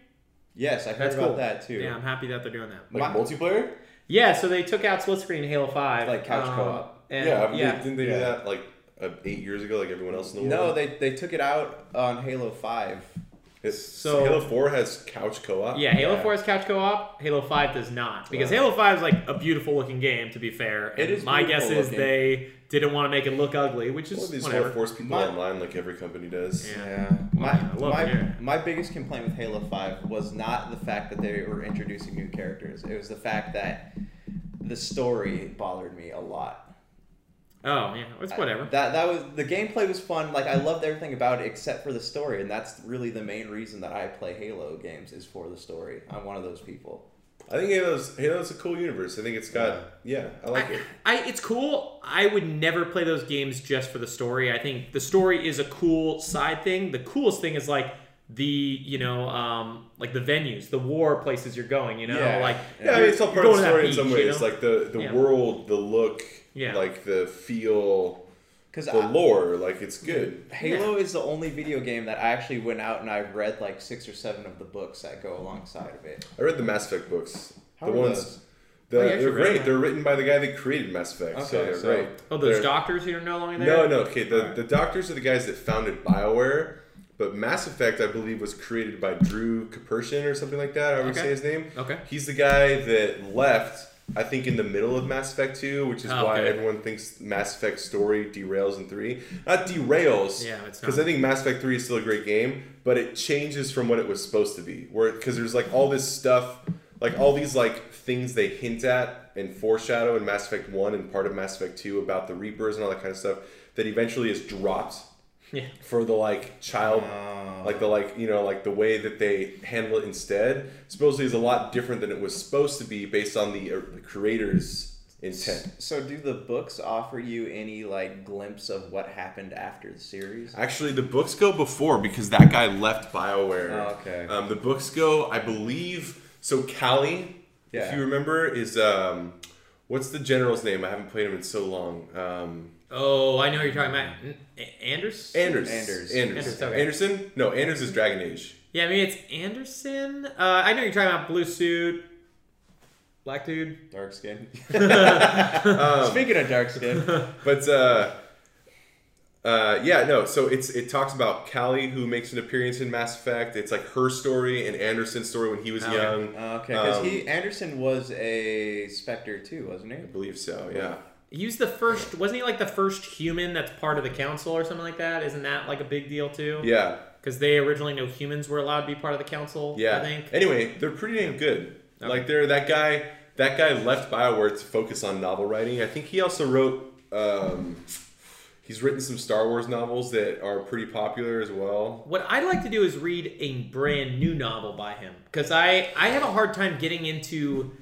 Yes, I heard That's about cool. that too. Yeah, I'm happy that they're doing that. Like My- multiplayer? Yeah, so they took out split screen in Halo Five, Like couch um, co-op. and- yeah, I mean, yeah. didn't they do Yeah. that like uh, eight years ago, like everyone else in the world? No, they, they took it out on Halo 5. It's, So- Halo Four has couch co-op. Yeah, Halo Yeah. 4 has couch co-op. Halo 5 does not. Because Wow. Halo 5 is like a beautiful looking game, to be fair. It And is My guess beautiful is looking. they didn't want to make it look ugly, which is Well, these whatever. force people My- online, like every company does. Yeah. My, Well, I love my, it. my biggest complaint with Halo 5 was not the fact that they were introducing new characters. It was the fact that the story bothered me a lot. Oh, yeah, it's whatever. That that was the gameplay was fun. Like I loved everything about it except for the story, and that's really the main reason that I play Halo games is for the story. I'm one of those people. I think Halo's Halo's a cool universe. I think it's got yeah, I like I, it. I, it's cool. I would never play those games just for the story. I think the story is a cool side thing. The coolest thing is like the you know um, like the venues, the war places you're going. You know, Yeah. like Yeah, I mean, it's all part of the to that story in beach, some you ways. know? Like the the Yeah. world, the look, Yeah. like the feel, Because the lore. Like it's good. Halo is the only video game that I actually went out and I've read like six or seven of the books that go alongside of it. I read the Mass Effect books. How the are ones. those? The, Oh, they're great. them? They're written by the guy that created Mass Effect. so Okay, they're so- great. Oh, those They're- doctors who are no longer there. No, no. Okay, the, the doctors are the guys that founded Bioware, but Mass Effect, I believe, was created by Drew Caperson or something like that. I would Okay. say his name. Okay. He's the guy that left. I think in the middle of Mass Effect 2, which is Oh, why okay. everyone thinks Mass Effect story derails in 3. Not derails, Yeah, it's because. I think Mass Effect 3 is still a great game, but it changes from what it was supposed to be. Where because there's like all this stuff, like all these like things they hint at and foreshadow in Mass Effect 1 and part of Mass Effect 2 about the Reapers and all that kind of stuff that eventually is dropped Yeah. for the like child Oh. like the like you know like the way that they handle it instead supposedly is a lot different than it was supposed to be based on the, uh, the creator's intent So, do the books offer you any like glimpse of what happened after the series? actually the books go before because that guy left bioware Oh, okay. um, the books go i believe so Kahlee if you remember is um what's the general's name i haven't played him in so long um Oh, I know what you're talking about. N- A- Anders? anders Anders. anders Anders, okay. anderson no anders is dragon age Yeah, I mean it's Anderson. Uh, I know you're talking about blue suit, black dude. Dark skin. Um, Speaking of dark skin, but uh, uh, yeah, no. So it's it talks about Kahlee who makes an appearance in Mass Effect. It's like her story and Anderson's story when he was Okay. young. okay, because Um, he Anderson was a Spectre too, wasn't he? I believe so. Yeah. He was the first, wasn't he like the first human that's part of the council or something like that? Isn't that like a big deal too? Yeah. Because they originally know humans were allowed to be part of the council. Yeah. I think. Anyway, they're pretty damn good. Okay. Like they're that guy. That guy left Bioware to focus on novel writing. I think he also wrote. Um, he's written some Star Wars novels that are pretty popular as well. What I'd like to do is read a brand new novel by him because I I have a hard time getting into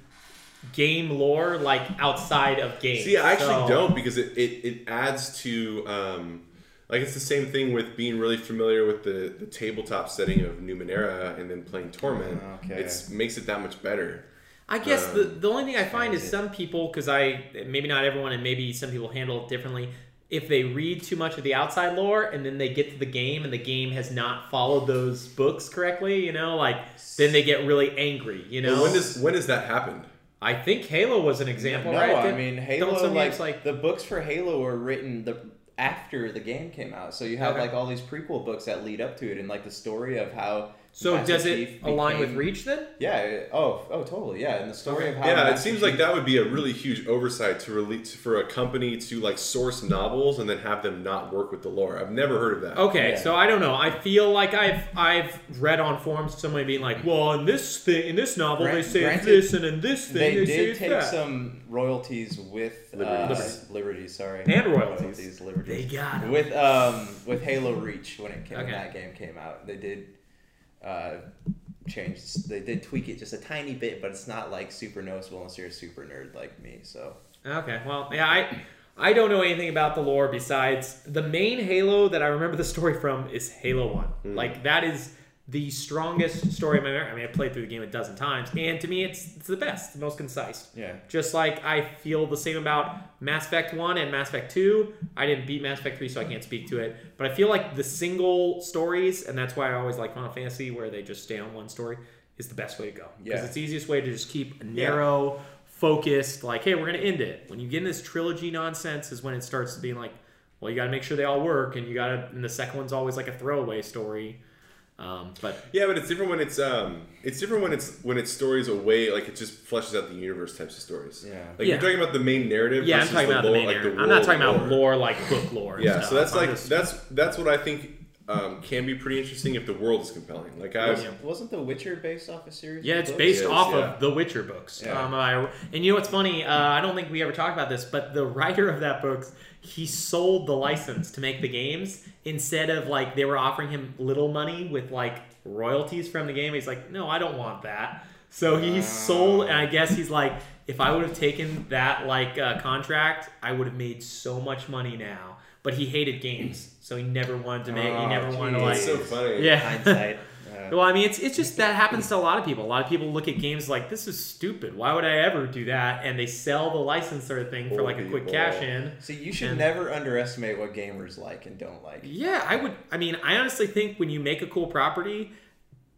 game lore like outside of games. See, I actually So- don't because it, it, it adds to um, like it's the same thing with being really familiar with the, the tabletop setting of Numenera and then playing Torment. Okay. It's makes it that much better. I guess the, Um, the only thing I find is some people, because I maybe not everyone, and maybe some people handle it differently. If they read too much of the outside lore and then they get to the game and the game has not followed those books correctly, you know, like then they get really angry. You know, Well, when does when does that happen? I think Halo was an example, no, right? I Did- mean Halo. Like, like the books for Halo were written the after the game came out, so you have Okay. like all these prequel books that lead up to it, and like the story of how. So does it Chief align with Reach then? Yeah. Oh. Oh. Totally. Yeah. And the story of how. yeah, it seems Chief- like that would be a really huge oversight to release for a company to like source novels and then have them not work with the lore. I've never heard of that. Okay, Yeah. so I don't know. I feel like I've I've read on forums somebody being like, "Well, in this thing, in this novel, Gran- they say granted, this, and in this thing, They they, say did it's take that." some royalties with Liberties. Uh, liberties, sorry, And royalties. liberties. They got 'em. with um with Halo Reach when it came when that game came out. They did uh change. They did tweak it just a tiny bit, but it's not like super noticeable unless you're a super nerd like me. So Okay, well, yeah, I I don't know anything about the lore besides the main Halo that I remember the story from is Halo One. Like that is the strongest story of my memory. I mean, I played through the game a dozen times, and to me, it's it's the best, the most concise. yeah. Just like I feel the same about Mass Effect 1 and Mass Effect 2. I didn't beat Mass Effect 3, so I can't speak to it. But I feel like the single stories, and that's why I always like Final Fantasy, where they just stay on one story, is the best way to go. Because Yeah. it's the easiest way to just keep a narrow, focused, like, hey, we're going to end it. When you get in this trilogy nonsense, is when it starts being like, well, you got to make sure they all work, and you got to, and the second one's always like a throwaway story. Um, but Yeah, but it's different when it's um, it's different when it's when it's stories away, like it just fleshes out the universe types of stories. Yeah. like Yeah. you're talking about the main narrative. yeah, I'm versus talking about the main like narrative. the I'm not world talking about lore. lore like book lore. Yeah, stuff. so that's I'm like just- that's that's what I think um, can be pretty interesting if the world is compelling. Like I, Yeah. Wasn't The Witcher based off a series? Yeah, of it's books? based It is, off yeah. of the Witcher books. Yeah. Um, I, and you know what's funny? Uh, I don't think we ever talked about this, but the writer of that book, he sold the license to make the games instead of like they were offering him little money with like royalties from the game. He's like, no, I don't want that. So he sold, and I guess he's like, if I would have taken that like uh, contract, I would have made so much money now. But he hated games, so he never wanted to make. he Oh, never wanted to like. it's so funny. yeah. Hindsight. Yeah. Well, I mean, it's it's just that happens to a lot of people. A lot of people look at games like this is stupid. Why would I ever do that? And they sell the license sort of thing for Poor like a quick people. cash in. See, you should And- never underestimate what gamers like and don't like. Yeah, I would. I mean, I honestly think when you make a cool property,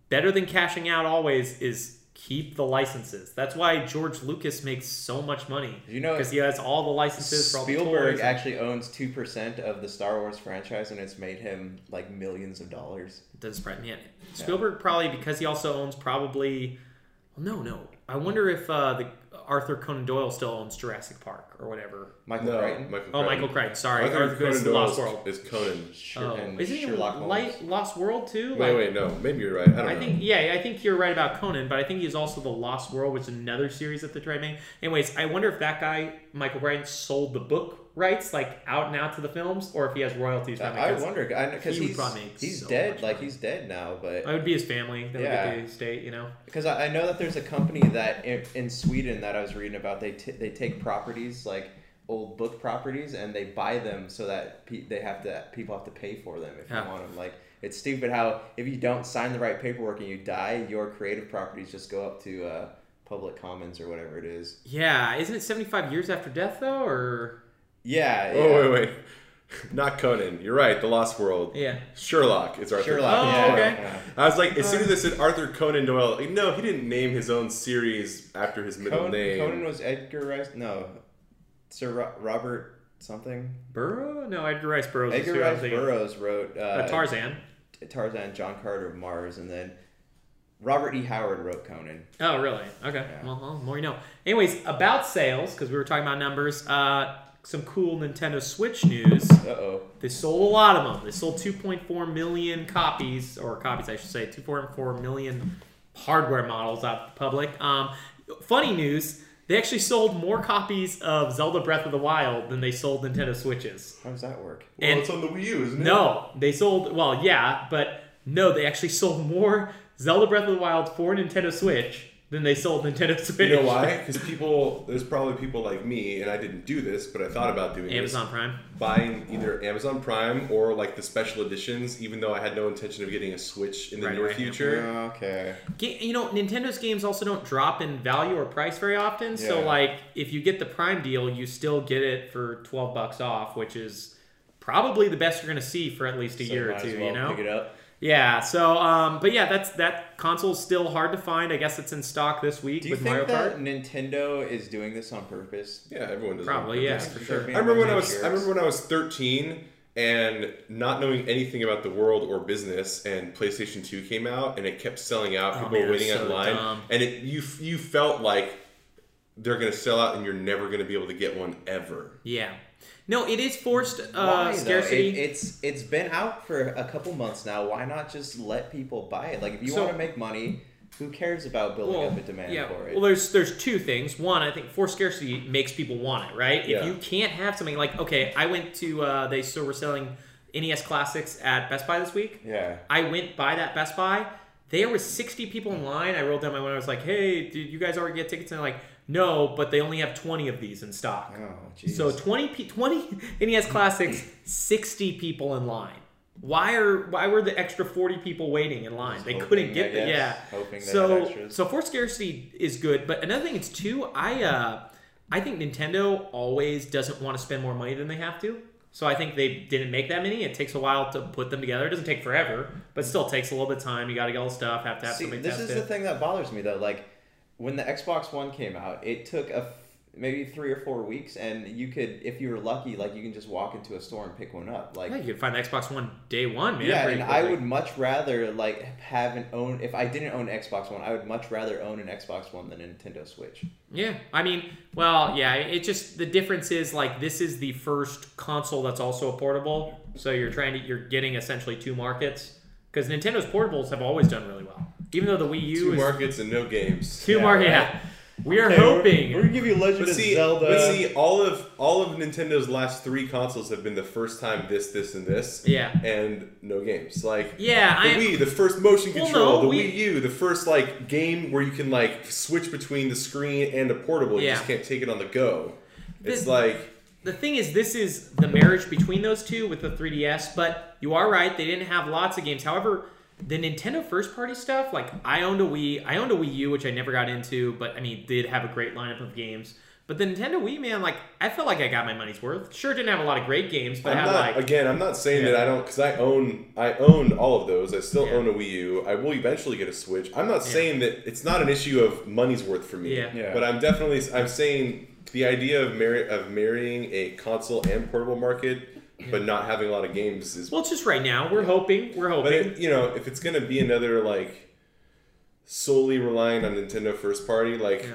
better than cashing out always is keep the licenses. That's why George Lucas makes so much money. You know- because he has all the licenses for all the Spielberg toys. actually owns two percent of the Star Wars franchise, and it's made him like millions of dollars. doesn't surprise me. Spielberg probably because he also owns probably. Well, no, no. I wonder if uh, the Arthur Conan Doyle still owns Jurassic Park or whatever. Michael No, Crichton. Michael Oh, Michael Crichton. Sorry, Arthur Arthur Conan Conan Doyle Doyle Lost World. is Conan. Sher- Oh, and isn't he Sherlock Holmes. Light, Lost World too? Wait, Like- wait, no. Maybe you're right. I don't I know. think yeah, I think you're right about Conan, but I think he's also the Lost World, which is another series that they're trying to make. Anyways, I wonder if that guy Michael Crichton sold the book rights like out and out to the films, or if he has royalties from it. I wonder because he he's he's so dead. Like money. he's dead now, but That would be his family. That Yeah. would get the estate, you know. Because I, I know that there's a company that in, in Sweden that I was reading about. They t- they take properties like old book properties and they buy them so that pe- they have to people have to pay for them if Yeah. you want them. Like it's stupid how if you don't sign the right paperwork and you die, your creative properties just go up to uh, public commons or whatever it is. Yeah, isn't it 75 years after death though, or Yeah. yeah. Oh, wait, wait. Not Conan. You're right. The Lost World. yeah? Sherlock is Arthur. Sherlock. Oh, yeah, okay. yeah. I was like, as soon as they said Arthur Conan Doyle, like, no, he didn't name his own series after his middle Conan, name. Conan was Edgar Rice. No, Sir Ro- Robert something. Burrow? No, Edgar Rice Burroughs. Edgar I was Rice thinking. Burroughs wrote uh, Uh, Tarzan. Tarzan, John Carter of Mars, and then Robert E. Howard wrote Conan. Oh, really? Okay. Yeah. Well, well, more you know. Anyways, about sales, because we were talking about numbers. Uh, some cool Nintendo Switch news. Uh oh. They sold a lot of them. They sold 2.4 million copies, or copies, I should say, 2.4 million hardware models out to the public. Um, funny news: they actually sold more copies of Zelda Breath of the Wild than they sold Nintendo Switches. How does that work? Well, And- it's on the Wii U, isn't it? No, they sold. Well, yeah, but no, they actually sold more Zelda Breath of the Wild for Nintendo Switch than they sold Nintendo Switch. You know why? Because people, there's probably people like me, and I didn't do this, but I thought about doing Amazon this. Prime. Buying either Amazon Prime or like the special editions, even though I had no intention of getting a Switch in the Right, near right. future. Okay. You know, Nintendo's games also don't drop in value or price very often. So, like, if you get the Prime deal, you still get it for twelve bucks off, which is probably the best you're going to see for at least a So year or two. as well you know? Pick it up. Yeah. So, um, but yeah, that's that console's still hard to find. I guess it's in stock this week Do you with think Mario that Kart. Nintendo is doing this on purpose? Yeah, everyone does. Probably, yeah, for sure. I remember when I was I remember when I was 13 and not knowing anything about the world or business and PlayStation 2 came out and it kept selling out. Oh, People man, were waiting so online dumb. and it you you felt like they're going to sell out and you're never going to be able to get one ever. Yeah. No, it is forced uh, Why, scarcity. It, it's it's been out for a couple months now. Why not just let people buy it? Like if you So- want to make money, who cares about building up a demand yeah. for it? Well, there's there's two things. One, I think forced scarcity makes people want it, right? If Yeah. you can't have something like, okay, I went to uh, they still were selling NES classics at Best Buy this week. yeah. I went by that Best Buy. There was 60 people in line. I rolled down my window. I was like, "Hey, did you guys already get tickets?" And they're like, "No, but they only have 20 of these in stock." Oh, jeez. So 20 pe- 20 NES classics, 60 people in line. Why are why were the extra 40 people waiting in line? Just they hoping, couldn't get the yeah. Hoping so so forced scarcity is good, but another thing is too. I uh I think Nintendo always doesn't want to spend more money than they have to. So I think they didn't make that many. It takes a while to put them together. It doesn't take forever, but still takes a little bit of time. You got to get all the stuff. Have to have See, somebody this is it. the thing that bothers me though. Like when the Xbox One came out, it took a f- maybe three or four weeks, and you could, if you were lucky, like you can just walk into a store and pick one up. Like yeah, you could find the Xbox One day one, man. yeah, and I would much rather like have an own. If I didn't own an Xbox One, I would much rather own an Xbox One than a Nintendo Switch. Yeah, I mean, well, yeah. It just the difference is like this is the first console that's also a portable. So you're trying to you're getting essentially two markets because Nintendo's portables have always done really well. Even though the Wii U Two is markets and no games. two Yeah, market, right. yeah. We are hoping. We're, gonna give you Legend But of see, Zelda. but see, all of all of Nintendo's last three consoles have been the first time this, this, and this. Yeah. And no games. Like Yeah, the I- Wii, the first motion Well, control, no, the we- Wii U, the first like game where you can like switch between the screen and a portable. Yeah. You just can't take it on the go. It's This- like the thing is, this is the marriage between those two with the 3DS. But you are right; they didn't have lots of games. However, the Nintendo first party stuff, like I owned a Wii, I owned a Wii U, which I never got into, but I mean, did have a great lineup of games. But the Nintendo Wii, man, like I felt like I got my money's worth. Sure, didn't have a lot of great games, but I'm I had not like again. I'm not saying Yeah. that I don't because I own I own all of those. I still Yeah. own a Wii U. I will eventually get a Switch. I'm not saying that it's not an issue of money's worth for me. Yeah. Yeah. But I'm definitely I'm saying the idea of marry, of marrying a console and portable market, but not having a lot of games is. well, just right now we're hoping we're hoping. but it, you know, if it's gonna be another like solely relying on Nintendo first party, like Yeah.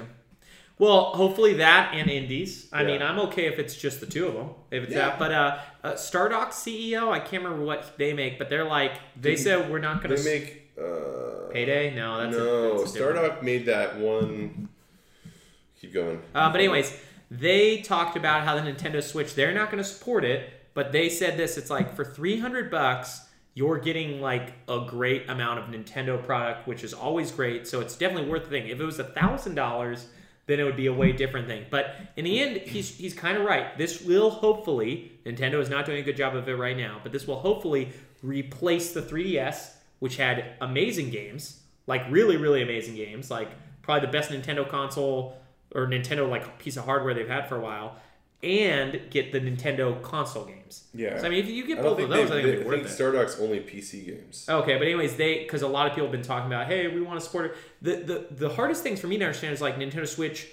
Well, hopefully that and indies. I Yeah. mean, I'm okay if it's just the two of them. If it's Yeah. that, but uh, uh, Stardock CEO, I can't remember what they make, but they're like they said we're not going they make. Uh, payday. No, that's a, no, that's a Stardock made that one. Keep going. Uh, but anyways, they talked about how the Nintendo Switch they're not going to support it, but they said this. It's like for 300 bucks, you're getting like a great amount of Nintendo product, which is always great. So it's definitely worth the thing. If it was a thousand dollars, then it would be a way different thing. But in the end, he's he's kind of right. This will hopefully Nintendo is not doing a good job of it right now, but this will hopefully replace the 3DS, which had amazing games, like really really amazing games, like probably the best Nintendo console or Nintendo like piece of hardware they've had for a while, and get the Nintendo console games. Yeah. So I mean, if you get both of those, they, I think they, it'd be I think it. Stardock's only PC games. Okay, but anyways, they because a lot of people have been talking about, hey, we want to support it. The the the hardest things for me to understand is like Nintendo Switch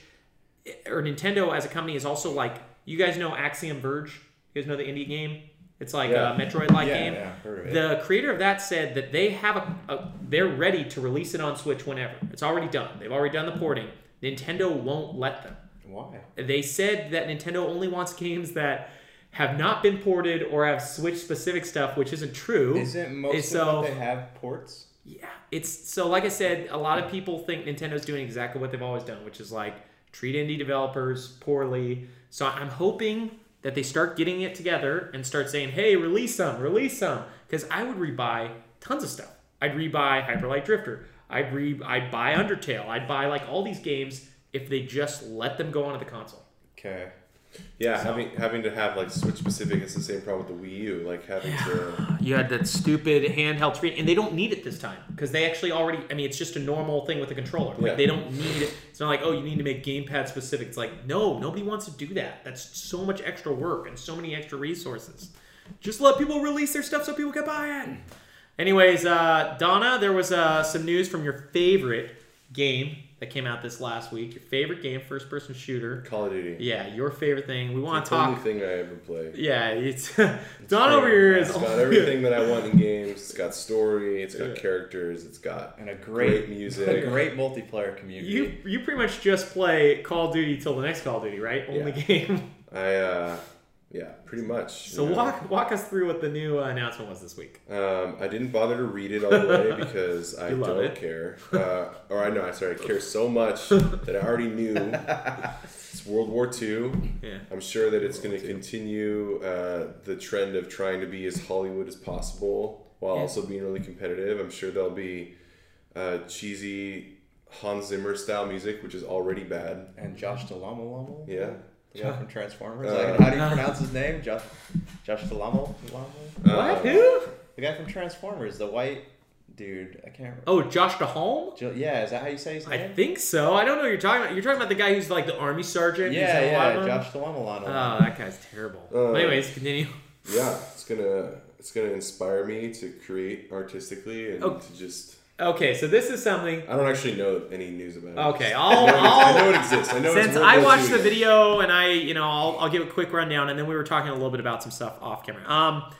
eh, or Nintendo as a company is also like you guys know Axiom Verge. You guys know the indie game. It's like Yeah. a Metroid-like Yeah, game. yeah, heard of it. The creator of that said that they have a, a they're ready to release it on Switch whenever. It's already done. They've already done the porting. Nintendo won't let them. Why? They said that Nintendo only wants games that have not been ported or have Switch specific stuff, which isn't true. Isn't most It's of so- what they have ports? Yeah, it's so like I said, a lot of people think Nintendo's doing exactly what they've always done, which is like treat indie developers poorly. So I'm hoping that they start getting it together and start saying, "Hey, release some, release some," because I would rebuy tons of stuff. I'd rebuy Hyper Light Drifter. I'd re I'd buy Undertale. I'd buy like all these games if they just let them go onto the console. Okay. Yeah, having having to have like Switch specific, it's the same problem with the Wii U. Like having to. You had that stupid handheld screen, and they don't need it this time because they actually already. I mean, it's just a normal thing with a controller. Like Yeah. they don't need it. It's not like oh, you need to make gamepad specific. It's like no, nobody wants to do that. That's so much extra work and so many extra resources. Just let people release their stuff so people can buy it. Anyways, uh, Donna, there was uh, some news from your favorite game that came out this last week. Your favorite game, first-person shooter. Call of Duty. Yeah, your favorite thing. We want to talk. only talk. thing I ever played. Yeah, it's Don over here is It's got everything that I want in games. It's got story. It's got Yeah. characters. It's got And a great, great music. a great multiplayer community. You you pretty much just play Call of Duty till the next Call of Duty, right? Only Yeah. game. I uh, yeah, pretty much. So you know. walk walk us through what the new uh, announcement was this week. Um, I didn't bother to read it all the way because I don't it. care. Uh, or I know, I sorry, I care so much that I already knew. It's World War II. Yeah. I'm sure that it's going to continue uh, the trend of trying to be as Hollywood as possible while Yeah. also being really competitive. I'm sure there'll be uh, cheesy Hans Zimmer style music, which is already bad. and Josh Delamo Yeah. The guy from Transformers. Uh, like, how do you pronounce his name? Josh, Josh Delamo? Delamo? Uh, what? Who? The guy from Transformers, the white dude. I can't remember. Oh, Josh Duhamel? Jo- yeah, is that how you say his name? I think so. I don't know what you're talking about. You're talking about the guy who's like the army sergeant. yeah, in a lot yeah, of them? Josh Delamo. Oh, that guy's terrible. Uh, Anyways, continue. Yeah, it's gonna it's gonna inspire me to create artistically and Oh. to just. Okay, so this is something. I don't actually know any news about it. Okay, I I'll, know, I'll I know it exists. I know Since I watched the video and I, you know, I'll, I'll give a quick rundown, and then we were talking a little bit about some stuff off camera. Um,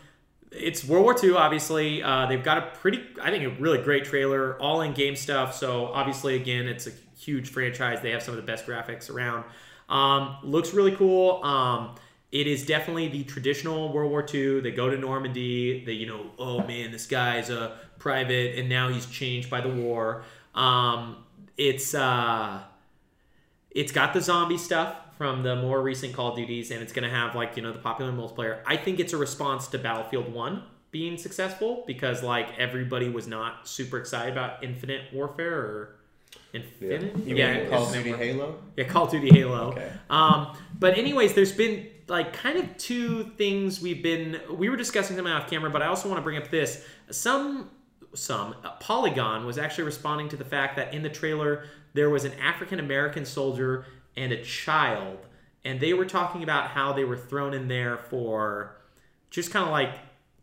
it's World War II, obviously. Uh, they've got a pretty, I think, a really great trailer, all in game stuff. So obviously, again, it's a huge franchise. They have some of the best graphics around. Um, looks really cool. Um, it is definitely the traditional World War II. They go to Normandy. They, you know, oh man, this guy's a private, and now he's changed by the war. Um, it's uh, it's got the zombie stuff from the more recent Call of Duties, and it's going to have like you know the popular multiplayer. I think it's a response to Battlefield One being successful because like everybody was not super excited about Infinite Warfare or Infinite. You yeah, Call of Duty Halo? Yeah, Call of Duty Halo. Okay. Um, but anyways, there's been like kind of two things we've been we were discussing them off camera, but I also want to bring up this. Some some uh, Polygon was actually responding to the fact that in the trailer there was an African American soldier and a child and they were talking about how they were thrown in there for just kind of like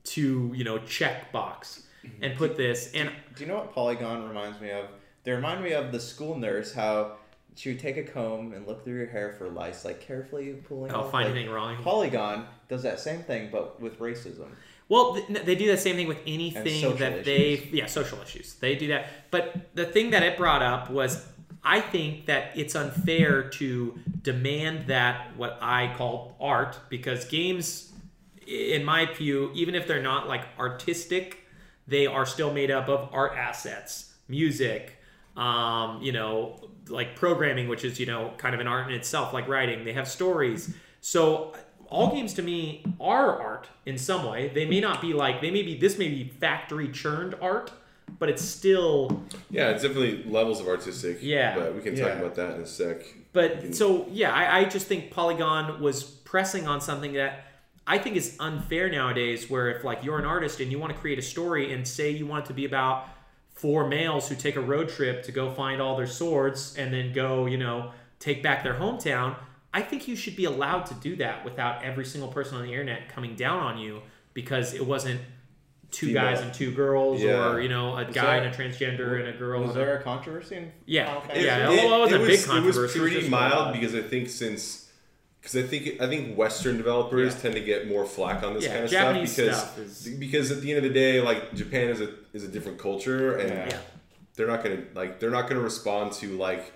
to you know check box and put this and Do you know what Polygon reminds me of? They remind me of the school nurse, how she would take a comb and look through your hair for lice, like carefully pulling I'll off, find like, anything wrong. Polygon does that same thing, but with racism. Well, they do the same thing with anything that they, issues. yeah, social issues. They do that. But the thing that it brought up was, I think that it's unfair to demand that what I call art, because games, in my view, even if they're not like artistic, they are still made up of art assets, music, um, you know, like programming, which is you know kind of an art in itself, like writing. They have stories. So all games to me are art in some way. They may not be like they may be this may be factory churned art, but it's still Yeah, it's definitely levels of artistic. Yeah. but we can talk Yeah. about that in a sec. But so yeah, I, I just think Polygon was pressing on something that I think is unfair nowadays. Where if like you're an artist and you want to create a story and say you want it to be about four males who take a road trip to go find all their swords and then go, you know, take back their hometown. I think you should be allowed to do that without every single person on the internet coming down on you because it wasn't two Female. guys and two girls Yeah. or you know a guy there- and a transgender and a girl. Was and a- there a controversy in Yeah. Oh, it- Fantasy? Yeah, although it wasn't a big It was controversy, it was mild because I think since because I think I think Western developers Yeah. tend to get more flack on this Yeah, kind of Japanese stuff because stuff is- because at the end of the day, like Japan is a is a different culture and Yeah. They're not gonna like they're not gonna respond to like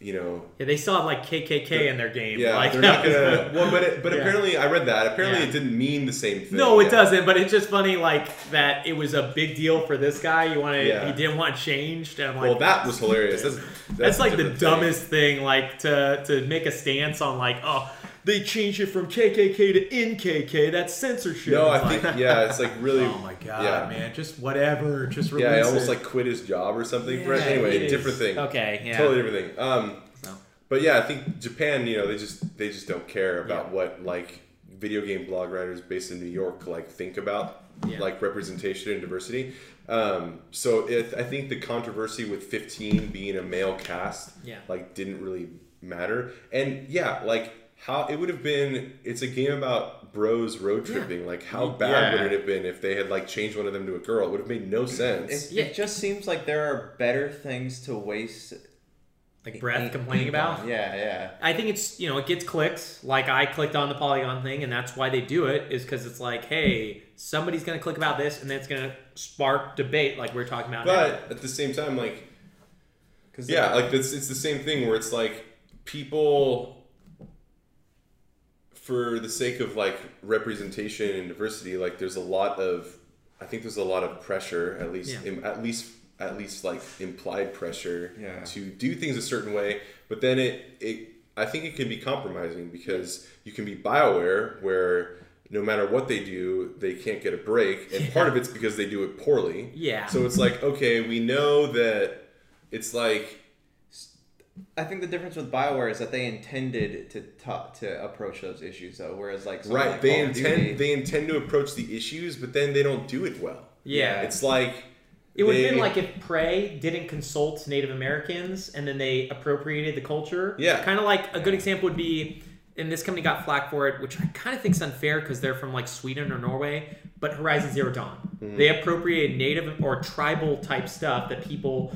you know Yeah, they still have like KKK in their game. yeah like, they're not gonna well but it, but Yeah. apparently I read that apparently Yeah. it didn't mean the same thing No, it Yeah. doesn't. But it's just funny, like that. It was a big deal for this guy. You want to, he didn't want changed. And I'm like, well that was hilarious that's that's, that's, like the different thing. dumbest thing. Like to to make a stance on like, oh, they changed it from KKK to NKK. That's censorship. no I like, think yeah it's like really oh my god, yeah. man, just whatever, just release yeah he almost it. like quit his job or something for it Yeah, anyway different thing Okay, yeah, totally different thing um So, But yeah, I think Japan, you know, they just they just don't care about Yeah. what like video game blog writers based in New York like think about Yeah. like representation and diversity. Um, so it, I think the controversy with 15 being a male cast Yeah. like didn't really matter. And yeah, like how it would have been it's a game about bros road Yeah. tripping. Like how bad Yeah. would it have been if they had like changed one of them to a girl? It would have made no sense. It, Yeah. it just seems like there are better things to waste. like breath ink- complaining ink about. Yeah, yeah. I think it's you know it gets clicks. Like I clicked on the Polygon thing, and that's why they do it is because it's like, hey, somebody's gonna click about this, and then it's gonna spark debate, like we're talking about. now. But at the same time, like Cause Yeah, like it's it's the same thing where it's like people for the sake of like representation and diversity, like there's a lot of I think there's a lot of pressure, at least Yeah. im- at least at least like implied pressure Yeah. to do things a certain way, but then it it I think it can be compromising because you can be BioWare where no matter what they do, they can't get a break, and part of it's because they do it poorly. Yeah. So it's like, okay, we know that it's like I think the difference with Bioware is that they intended to ta- to approach those issues though, whereas like right. like They Call intend Duty- they intend to approach the issues, but then they don't do it well. yeah, It's like it would have been like if Prey didn't consult Native Americans and then they appropriated the culture. Yeah. kind of like a good example would be. And this company got flack for it, which I kind of think is unfair because they're from like Sweden or Norway. But Horizon Zero Dawn, Mm-hmm. they appropriated native or tribal type stuff that people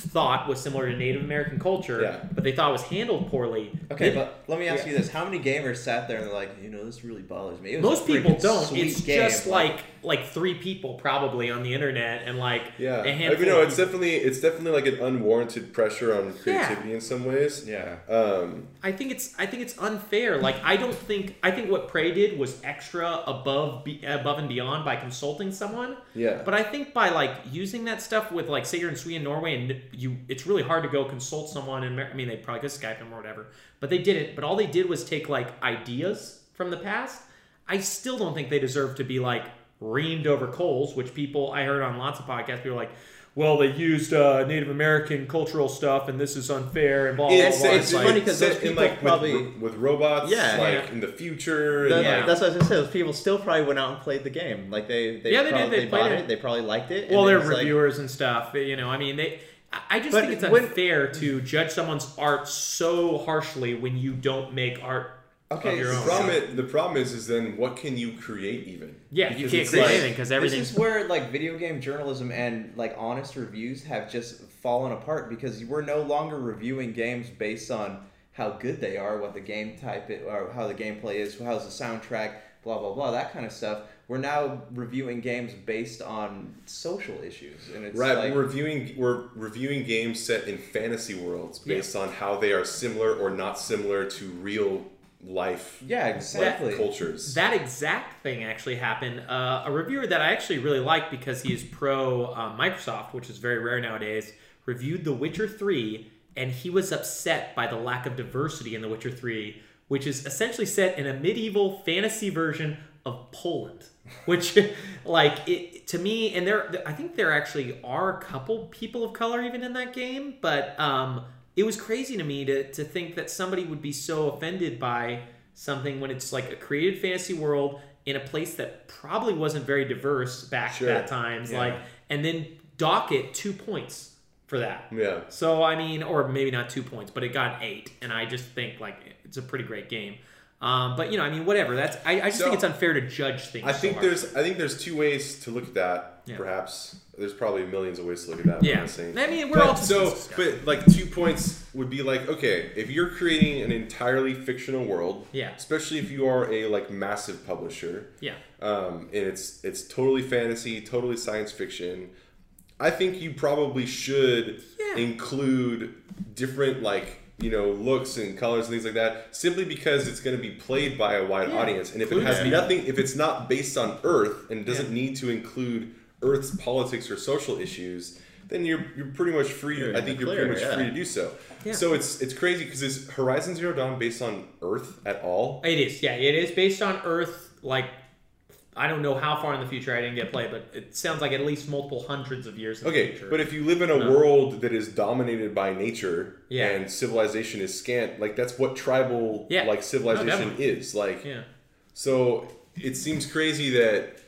thought was similar to Native American culture, Yeah. but they thought it was handled poorly. Okay, They- but let me ask Yeah. you this: How many gamers sat there and they're like, you know, this really bothers me? It was Most people don't. It's game, just like like three people probably on the internet and like yeah. a I handful. mean, no, of it's people. definitely it's definitely like an unwarranted pressure on creativity in some ways. yeah. Um, I think it's I think it's unfair. Like I don't think I think what Prey did was extra above be, above and beyond by consulting someone. Yeah. But I think by like using that stuff with like say you're in Sweden, Norway, and you it's really hard to go consult someone. And I mean they probably could Skype them or whatever, but they didn't. But all they did was take like ideas from the past. I still don't think they deserve to be like reamed over coals, which people I heard on lots of podcasts. People were like. Well, they used uh, Native American cultural stuff, and this is unfair. And blah blah it's, blah. it's, like- funny 'cause set those people like, probably- ro- with, robots, Yeah. like Yeah. in the future. That- and, Yeah. That's what I was gonna say. Those people still probably went out and played the game. Like they, they Yeah, they did. probably, They played bought it. it. They probably liked it. well, they're was like- reviewers and stuff. You know, I mean, they. I- I just But think it's when- unfair to judge someone's art so harshly when you don't make art Okay, your The own. problem, is, the problem is, is then what can you create even? Yeah, you Because can't it's create like- anything because everything. This is where like video game journalism and like honest reviews have just fallen apart because we're no longer reviewing games based on how good they are, what the game type it, or how the gameplay is, how's the soundtrack, blah blah blah, that kind of stuff. We're now reviewing games based on social issues, and it's Right, like we're reviewing we're reviewing games set in fantasy worlds based on how they are similar or not similar to real life yeah, like, exactly. cultures. That exact thing actually happened. Uh, a reviewer that I actually really like because he is pro uh, Microsoft, which is very rare nowadays, reviewed The Witcher 3, and he was upset by the lack of diversity in The Witcher 3, which is essentially set in a medieval fantasy version of Poland. Which, like, it to me, and there, I think there actually are a couple people of color even in that game, but um, it was crazy to me to, to think that somebody would be so offended by something when it's like a created fantasy world in a place that probably wasn't very diverse back Sure. at that times Yeah. like and then dock it two points for that yeah. so i mean or maybe not two points but it got eight and i just think like it's a pretty great game um, but you know i mean whatever that's i, I just So, think it's unfair to judge things I think harshly. there's I think there's two ways to look at that. Yeah. Perhaps there's probably millions of ways to look at that. Yeah i mean we're But all so, but like two points would be like, okay, if you're creating an entirely fictional world, Yeah. especially if you are a like massive publisher, yeah um, and it's it's totally fantasy, totally science fiction. I think you probably should Yeah. include different like you know looks and colors and things like that, simply because it's going to be played by a wide Yeah. audience. And if it has nothing, if it's not based on Earth and doesn't Yeah. need to include Earth's politics or social issues, then you're you're pretty much free. You're I think you're pretty much yeah. free to do so. So it's it's crazy because is Horizon Zero Dawn based on Earth at all? It is, yeah. It is based on Earth. Like, I don't know how far in the future I didn't get play, but it sounds like at least multiple hundreds of years in the Okay, but if you live in a No. world that is dominated by nature Yeah. and civilization is scant, like that's what tribal Yeah. like civilization definitely. is. Like yeah, so it seems crazy that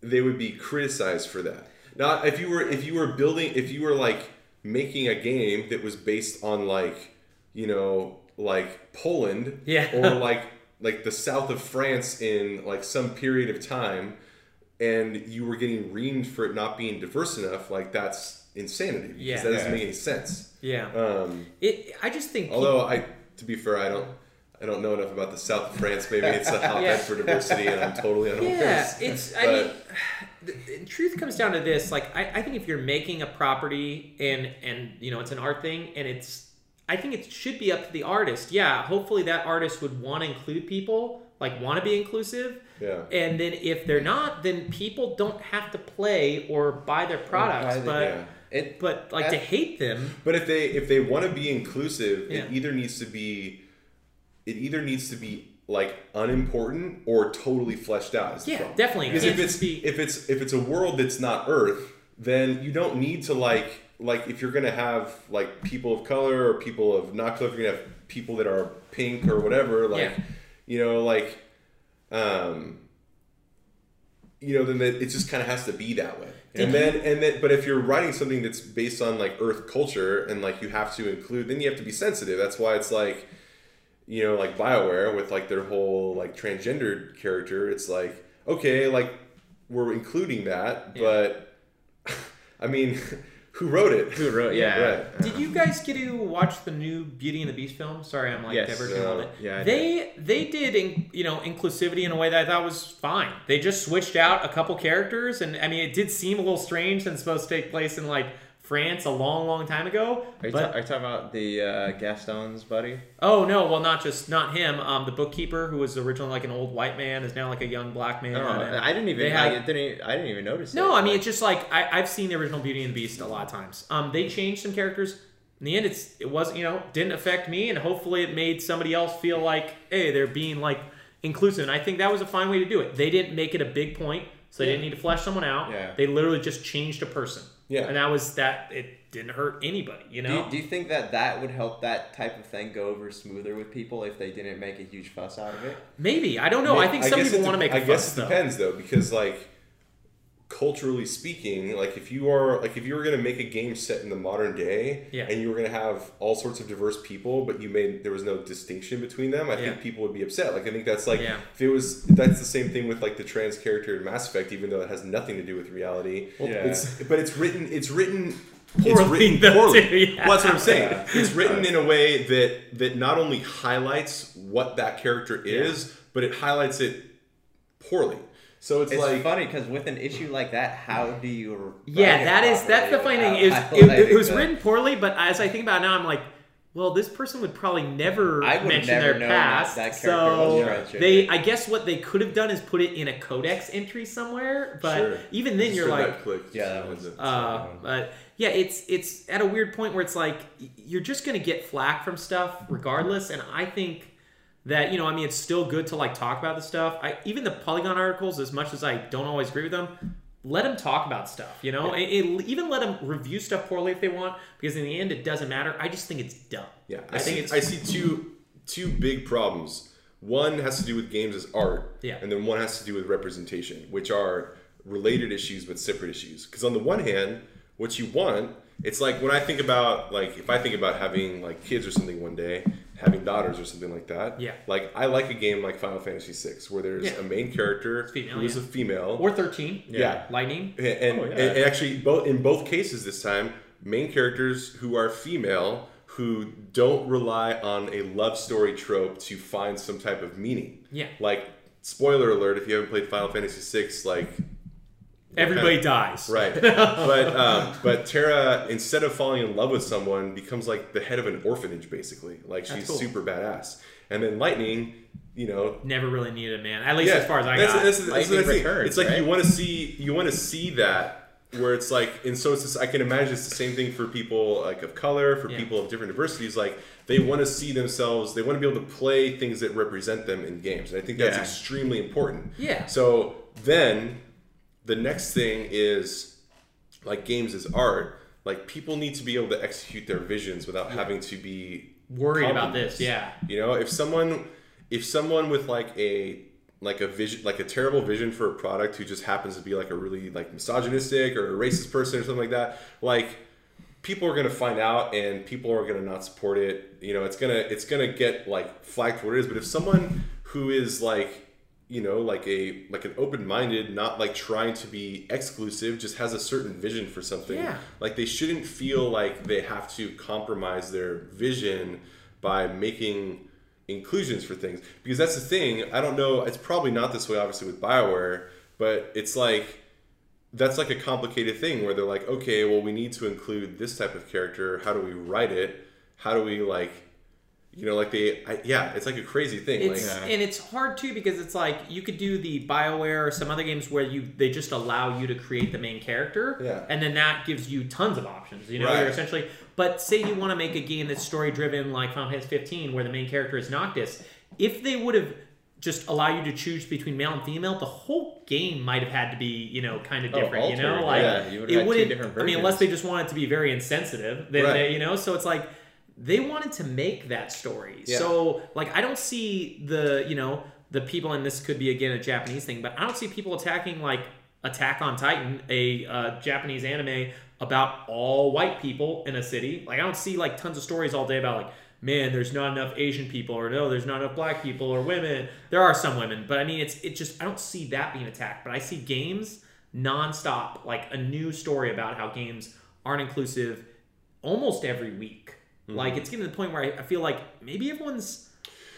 they would be criticized for that. Now if you were if you were building if you were like making a game that was based on like, you know, like Poland Yeah. or like like the south of France in like some period of time and you were getting reamed for it not being diverse enough, like that's insanity. Because Yeah. that doesn't make any sense. yeah. Um, It. I just think. although I, to be fair, I don't, I don't know enough about the south of France. Maybe it's a hotbed Yeah. for diversity, and I'm totally unaware. Yeah, it's. I mean, the, the truth comes down to this. Like, I, I think if you're making a property and and you know it's an art thing and it's, I think it should be up to the artist. Yeah, hopefully that artist would want to include people, like want to be inclusive. Yeah. And then if they're not, then people don't have to play or buy their products. buy the- but yeah. It but like to hate them. But if they if they want to be inclusive, Yeah. it either needs to be, it either needs to be like unimportant or totally fleshed out. Yeah, problem. definitely. Because It if it's be- if it's if it's a world that's not Earth, then you don't need to like like if you're gonna have like people of color or people of not color, if you're gonna have people that are pink or whatever, like Yeah. you know, like um you know, then it just kind of has to be that way. And then, and then, but if you're writing something that's based on like Earth culture and like you have to include, then you have to be sensitive. That's why it's like, you know, like Bioware with like their whole like transgendered character. It's like, okay, like we're including that, but I mean, who wrote it? Who wrote? Yeah. Right. Did you guys get to watch the new Beauty and the Beast film? Sorry, I'm like Yes. diverging No. on oh, it. Yeah, I they they did in, you know inclusivity in a way that I thought was fine. They just switched out a couple characters, and I mean it did seem a little strange since it's supposed to take place in like France a long, long time ago. Are you, but ta- are you talking about the uh, Gaston's buddy? oh no, well not just not him. Um, the bookkeeper who was originally like an old white man is now like a young black man. And I didn't even. had- I didn't. I didn't even notice. No, it. I mean it's just like I, I've seen the original Beauty and the Beast a lot of times. Um, they changed some characters. In the end, it's it wasn't you know didn't affect me, and hopefully it made somebody else feel like hey they're being like inclusive. And I think that was a fine way to do it. They didn't make it a big point, so they didn't need to flesh someone out. Yeah. They literally just changed a person. Yeah. and that was that. It didn't hurt anybody. You Do know. you, do you think that that would help that type of thing go over smoother with people if they didn't make a huge fuss out of it? Maybe I don't know. I think some guess people want to make. I I guess it though. depends though, because like culturally speaking, like if you are like if you were gonna make a game set in the modern day, Yeah. and you were gonna have all sorts of diverse people, but you made there was no distinction between them, I Yeah. think people would be upset. Like I think that's like Yeah. if it was that's the same thing with like the trans character in Mass Effect, even though it has nothing to do with reality. Yeah. It's but it's written it's written Poorly, it's written poorly. too, yeah. Well, that's what I'm saying. It's written in a way that that not only highlights what that character is, but it highlights it poorly. So it's, It's like funny because with an issue like that, how do you? Yeah, that is that's the properly funny thing. without Is it, it, highlighting was written poorly, but as I think about it now, I'm like, well, this person would probably never I would mention never their known that past. that character was so they, I guess, what they could have done is put it in a codex entry somewhere. But Sure. even then, Just you're like, that click. Yeah, that was- uh, but yeah, it's it's at a weird point where it's like you're just gonna get flack from stuff regardless, and I think that you know, I mean, it's still good to like talk about the stuff. I even the Polygon articles, as much as I don't always agree with them, let them talk about stuff. You know, It- it- even let them review stuff poorly if they want, because in the end, it doesn't matter. I just think it's dumb. Yeah, I, I see. think it's I see two two big problems. One has to do with games as art, Yeah. and then one has to do with representation, which are related issues but separate issues. Because on the one hand, what you want, it's like when I think about like if I think about having like kids or something one day, having daughters or something like that. Yeah. Like I like a game like Final Fantasy VI where there's Yeah. a main character female, who is yeah. a female. or thirteen. Yeah. Lightning. And, and, Oh, yeah. and actually, both in both cases this time, main characters who are female who don't rely on a love story trope to find some type of meaning. Yeah. Like, spoiler alert: if you haven't played Final Fantasy VI, like Everybody dies. right, but um, but Terra, instead of falling in love with someone, becomes like the head of an orphanage, basically. Like she's cool. super badass. And then Lightning, you know, Never really needed a man, at least as far as I that's, got. That's, that's, the. Returns, It's like right? you want to see you want to see that where it's like, and so it's just, I can imagine it's the same thing for people like of color, for Yeah. people of different diversities. Like they want to see themselves, they want to be able to play things that represent them in games, and I think that's Yeah. extremely important. Yeah. So then the next thing is like games is art. Like people need to be able to execute their visions without having to be Worried about this, yeah. You know, if someone if someone with like a like a vision like a terrible vision for a product who just happens to be like a really like misogynistic or a racist person or something like that, like people are gonna find out and people are gonna not support it. You know, it's gonna it's gonna get like flagged for what it is. But if someone who is like you know like a like an open-minded not like trying to be exclusive just has a certain vision for something. Yeah. like they shouldn't feel like they have to compromise their vision by making inclusions for things. Because that's the thing i don't know it's probably not this way obviously with bioware but it's like that's like a complicated thing where they're like okay well we need to include this type of character. How do we write it? How do we like you know like the I, yeah it's like a crazy thing It's like and it's hard too because it's like you could do the Bioware or some other games where you they just allow you to create the main character, Yeah. and then that gives you tons of options. You know, Right. you're essentially. But say you want to make a game that's story driven like Final Fantasy 15, where the main character is Noctis. If they would have just allow you to choose between male and female, the whole game might have had to be you know kind of Oh, different. you know, like yeah. You would've it wouldn't. I mean, unless they just want it to be very insensitive, then Right. they, you know. So it's like they wanted to make that story. Yeah. So like I don't see the you know the people and this could be again a Japanese thing, but I don't see people attacking like Attack on Titan, a uh, Japanese anime about all white people in a city. Like I don't see like tons of stories all day about like man, there's not enough Asian people or no, there's not enough black people or women. There are some women, but I mean it's it just I don't see that being attacked, but I see games nonstop like a new story about how games aren't inclusive almost every week. Like mm-hmm. it's getting to the point where I, I feel like maybe everyone's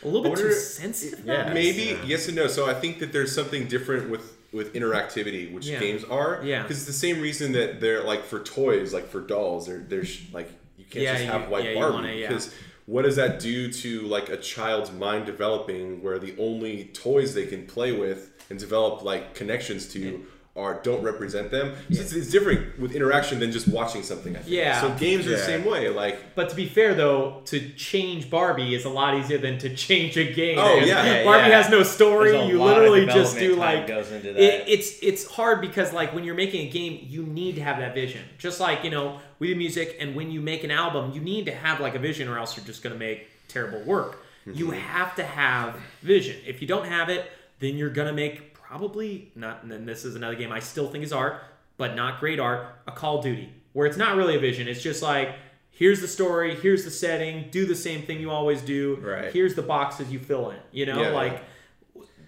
a little bit wonder- too sensitive. yeah. Maybe yes and no. So I think that there's something different with with interactivity, which Yeah. games are. Yeah. Because it's the same reason that they're like for toys, like for dolls, they're they're like you can't Yeah, just you- have white yeah, Barbie yeah. because what does that do to like a child's mind developing where the only toys they can play with and develop like connections to are don't represent them. So it's, it's different with interaction than just watching something. I think. Yeah. So games are the same way. Like But to be fair, though, to change Barbie is a lot easier than to change a game. Oh, yeah. Yeah, Barbie yeah. has no story. You literally just do like goes into that. It, it's it's hard because like when you're making a game, you need to have that vision. Just like you know we do music, and when you make an album, you need to have like a vision, or else you're just gonna make terrible work. You Mm-hmm. have to have vision. If you don't have it, then you're gonna make probably not. And then this is another game I still think is art, but not great art, a Call of Duty, where it's not really a vision. It's just like, here's the story, here's the setting, do the same thing you always do. Right. Here's the boxes you fill in. You know, Yeah, like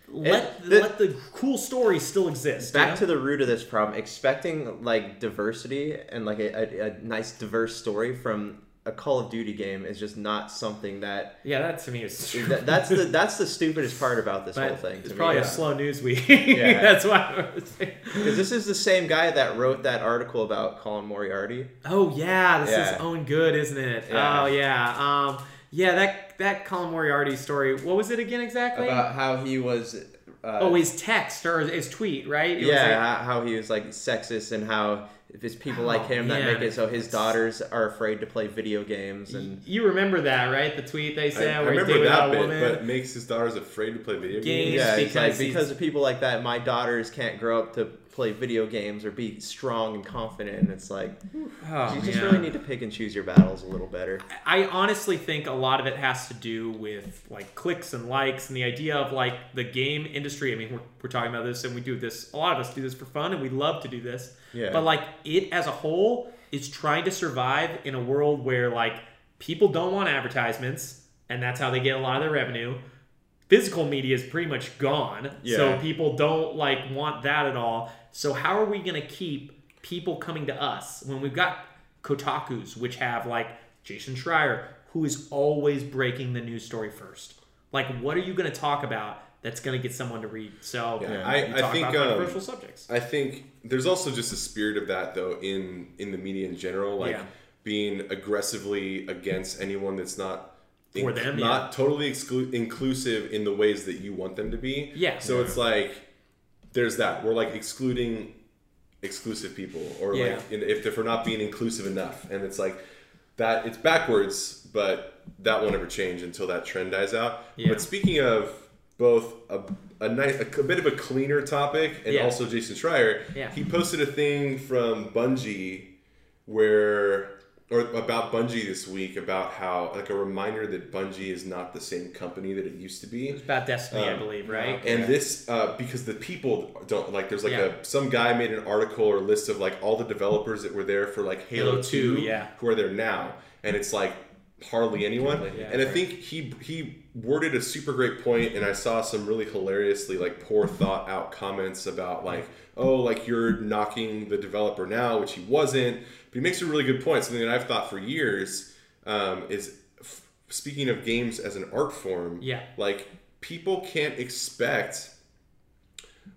let the- let the cool story still exist. Back you know? to the root of this problem, expecting like diversity and like a, a, a nice diverse story from a Call of Duty game is just not something that, yeah, that to me is that that's the that's the stupidest part about this whole thing. it's to me. probably Yeah. a slow news week. Yeah. That's why. I was saying. Because this is the same guy that wrote that article about Colin Moriarty. Oh yeah, this Yeah. is own good, isn't it? Yeah. Oh yeah. Um, yeah, that that Colin Moriarty story. What was it again exactly? about how he was. Uh, oh, his text or his tweet, right? It was yeah, like- how he was like sexist and how it's people Oh, like him that make it so his daughters are afraid to play video games and you remember that, right? The tweet they I, said I where he remember dated that a bit, woman. but makes his daughters afraid to play video Games. games. yeah, it's like because of people like that, my daughters can't grow up to play video games or be strong and confident. And it's like Oh, you just really need to pick and choose your battles a little better. I honestly think a lot of it has to do with like clicks and likes and the idea of like the game industry. I mean, we're, we're talking about this and we do this, a lot of us do this for fun and we love to do this. Yeah. But like it as a whole is trying to survive in a world where like people don't want advertisements and that's how they get a lot of their revenue. Physical media is pretty much gone. Yeah. So people don't like want that at all. So how are we going to keep people coming to us when we've got Kotaku's, which have like Jason Schreier, who is always breaking the news story first? Like, what are you going to talk about that's going to get someone to read? So, Yeah, you I- I talk think, about um, controversial subjects. I think there's also just a spirit of that though in in the media in general, like Yeah. being aggressively against anyone that's not For them, not totally exclu- inclusive in the ways that you want them to be. Yeah. So it's like there's that we're like excluding exclusive people, or Yeah. like in- if if we're not being inclusive enough, and it's like that it's backwards, but that won't ever change until that trend dies out. Yeah. But speaking of both a a, nice, a, c- bit of a cleaner topic and Yeah. also Jason Schreier, he posted a thing from Bungie where or about Bungie this week about how like a reminder that Bungie is not the same company that it used to be. It's about Destiny, I um, believe, right? And this, uh, because the people don't like. There's like Yeah. a some guy made an article or list of like all the developers that were there for like Halo, Halo 2, 2, yeah. who are there now, and it's like hardly anyone. Yeah, and I think he he worded a super great point, and I saw some really hilariously like poor thought out comments about like, oh, like you're knocking the developer now, which he wasn't. But he makes a really good point. Something that I've thought for years um, is f- speaking of games as an art form. Yeah. like people can't expect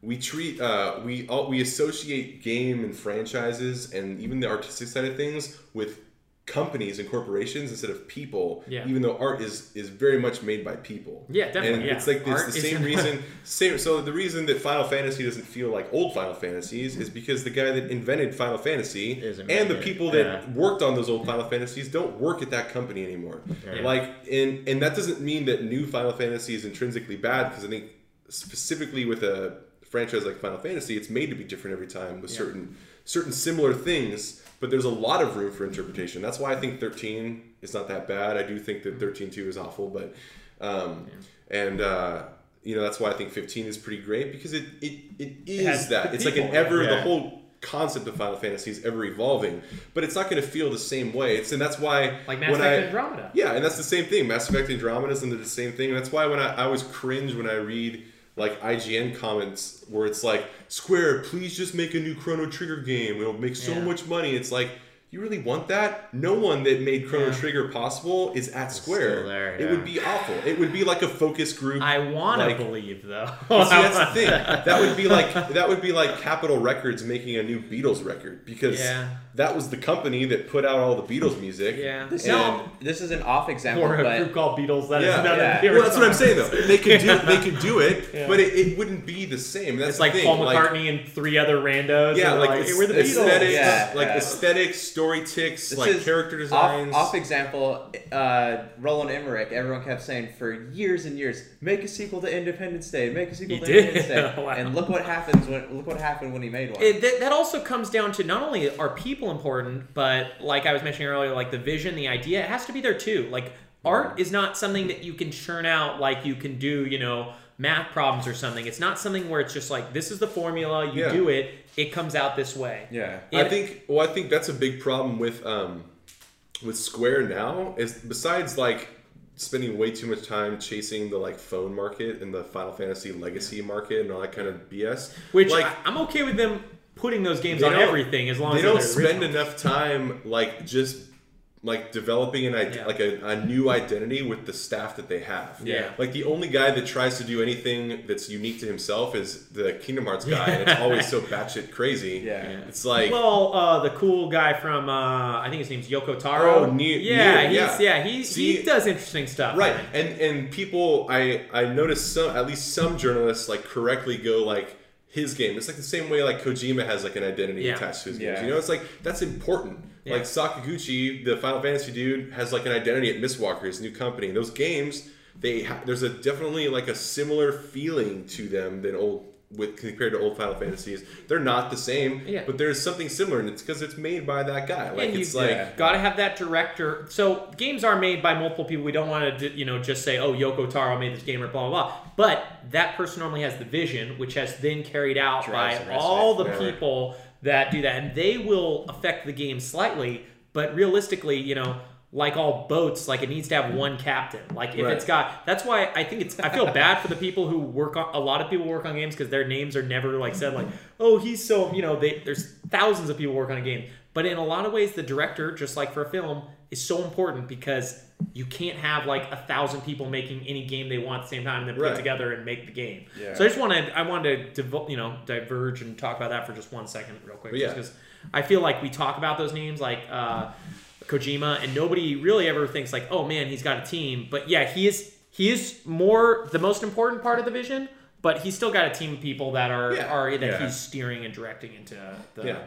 we treat uh, we all, we associate game and franchises and even the artistic side of things with companies and corporations instead of people Yeah. even though art is is very much made by people Yeah, definitely, and yeah. it's like this, the same reason same so the reason that final fantasy doesn't feel like old final fantasies is because the guy that invented final fantasy and the people that Yeah. worked on those old final fantasies don't work at that company anymore like and and that doesn't mean that new final fantasy is intrinsically bad because i think specifically with a franchise like final fantasy it's made to be different every time with certain certain similar things but there's a lot of room for interpretation that's why i think 13 is not that bad i do think that 13.2 is awful but um and uh you know that's why i think 15 is pretty great because it it, it is has that it's like an people, ever the whole concept of Final Fantasy is ever evolving, but it's not going to feel the same way. It's and that's why like Mass when Effect I Andromeda. yeah, and that's the same thing. Mass Effect Andromeda is the same thing. And that's why when I, I always cringe when I read like IGN comments where it's like Square, please just make a new Chrono Trigger game. It'll make so Yeah. much money. It's like. You really want that? No one that made Chrono Yeah. Trigger possible is at Square. still there, It would be awful. It would be like a focus group. I want to like- believe though. See, that's the thing. That would be like that would be like Capitol Records making a new Beatles record because Yeah. That was the company that put out all the Beatles music. yeah. This, And- is, this is an off example, or a but group called Beatles. That is Yeah. none Yeah. of Well, that's what I'm saying though. They could do Yeah. they could do it, Yeah. but it, it wouldn't be the same. That's It's like the thing. Paul Like, McCartney and three other randos. yeah, like, like, it's- hey, we're the Beatles. aesthetics, Yeah, like yeah. aesthetics, story ticks, This like is character off, designs. off example, uh, Roland Emmerich, everyone kept saying for years and years, make a sequel to Independence Day, make a sequel He to did? Independence Day. Wow. And look what happens when look what happened when he made one. It, that, that also comes down to not only are people important, but like I was mentioning earlier, like the vision, the idea, it has to be there too. Like art is not something that you can churn out like you can do, you know, math problems or something. It's not something where it's just like this is the formula, you Yeah. do it, it comes out this way. Yeah. I think well, I think that's a big problem with um, with Square now is besides like spending way too much time chasing the like phone market and the Final Fantasy Legacy market and all that kind of BS. Which like I, I'm okay with them putting those games They on everything as long they as they don't spend original. enough time like just like developing an ide- Yeah. like a, a new identity with the staff that they have. Yeah. Like the only guy that tries to do anything that's unique to himself is the Kingdom Hearts guy, and it's always so batshit crazy. Yeah. It's like Well, uh, the cool guy from uh, I think his name's Yoko Taro. Oh, Ne- yeah, Nier, he's, yeah. yeah, he See- he does interesting stuff. right and and people i i noticed some at least some journalists like correctly go like his game it's like the same way like kojima has like an identity Yeah. attached to his Yeah. games you know it's like that's important Yeah. like sakaguchi the final fantasy dude has like an identity at mistwalker his new company and those games they ha- there's a definitely like a similar feeling to them than old with compared to old final fantasies they're not the same Yeah. but there's something similar and it's because it's made by that guy like you it's like yeah. got to have that director. So games are made by multiple people. We don't want to, you know, just say, "Oh, Yoko Taro made this game," or blah blah blah. But that person normally has the vision, which has then carried out Drives by the all the people that do that, and they will affect the game slightly. But realistically, you know, like all boats, like it needs to have one captain. Like if Right. it's got, that's why I think it's. I feel bad for the people who work on. A lot of people work on games because their names are never like said like, oh, he's so you know. They, there's thousands of people work on a game, but in a lot of ways, the director, just like for a film, is so important because you can't have like a thousand people making any game they want at the same time and then put together and make the game. Yeah. So I just wanted, I wanted to, devo- you know, diverge and talk about that for just one second, real quick, But yeah. because I feel like we talk about those names like uh, Kojima, and nobody really ever thinks like, oh man, he's got a team. But yeah, he is he is more the most important part of the vision, but he's still got a team of people that are Yeah. are that Yeah. he's steering and directing into the Yeah.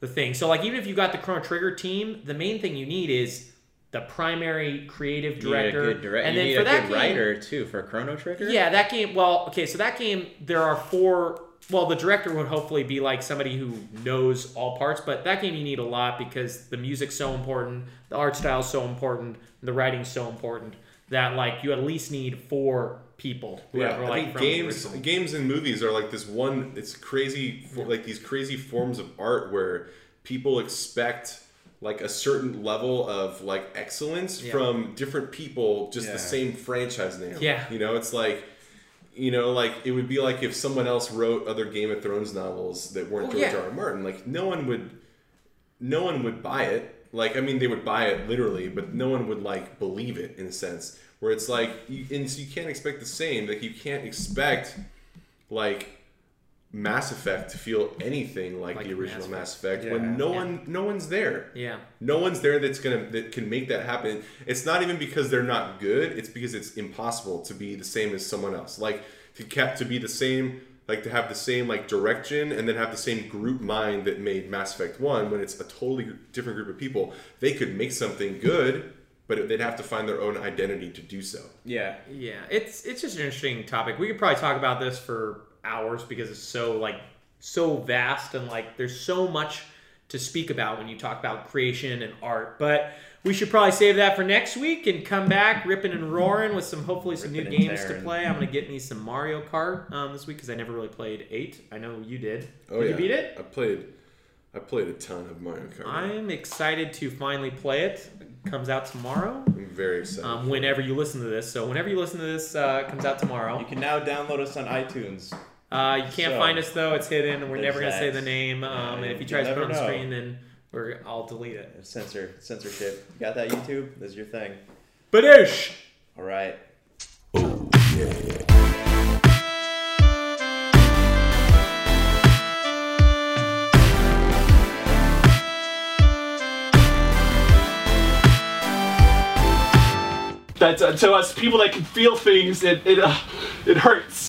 the thing. So like even if you got the Chrono Trigger team, the main thing you need is the primary creative You need a director, good direct. and you then need for a that good game, writer too for Chrono Trigger. yeah, that game. Well, okay, so that game there are four. Well, the director would hopefully be like somebody who knows all parts, but that game you need a lot because the music's so important, the art style's so important, the writing's so important that like you at least need four people who Yeah, have I like think games, games and movies are like this one. It's crazy, for, like these crazy forms of art where people expect like a certain level of like excellence Yeah. from different people, just Yeah. the same franchise name. Yeah. you know, it's like. You know, like it would be like if someone else wrote other Game of Thrones novels that weren't Oh, George yeah. R. R. Martin. Like no one would, no one would buy it. Like I mean, they would buy it literally, but no one would like believe it in a sense. Where it's like, you, and so you can't expect the same. Like you can't expect like Mass Effect to feel anything like, Like the original Mass Mass Effect Yeah. when no Yeah. one, no one's there. Yeah, No one's there that's gonna that can make that happen. It's not even because they're not good. It's because it's impossible to be the same as someone else. Like to cap to be the same, like to have the same like direction and then have the same group mind that made Mass Effect One. When it's a totally different group of people, they could make something good, but they'd have to find their own identity to do so. Yeah. yeah. It's it's just an interesting topic. We could probably talk about this for hours because it's so like so vast and like there's so much to speak about when you talk about creation and art. But we should probably save that for next week and come back ripping and roaring with some hopefully some Ripping new and games to play. I'm gonna get me some Mario Kart um, this week because I never really played eight. I know you did. Oh did yeah, you beat it? I played. I played a ton of Mario Kart. I'm excited to finally play it. Comes out tomorrow. I'm very excited. Um, whenever you listen to this, so whenever you listen to this, uh, comes out tomorrow. You can now download us on iTunes. Uh, you can't So, find us though; it's hidden, we're never gonna say the name. Um, and if you you'll try to put it on the screen, then we're I'll delete it. Censor censorship. You got that YouTube? That's your thing. Badoosh! All right. That's uh, to us people that can feel things. It it uh, it hurts.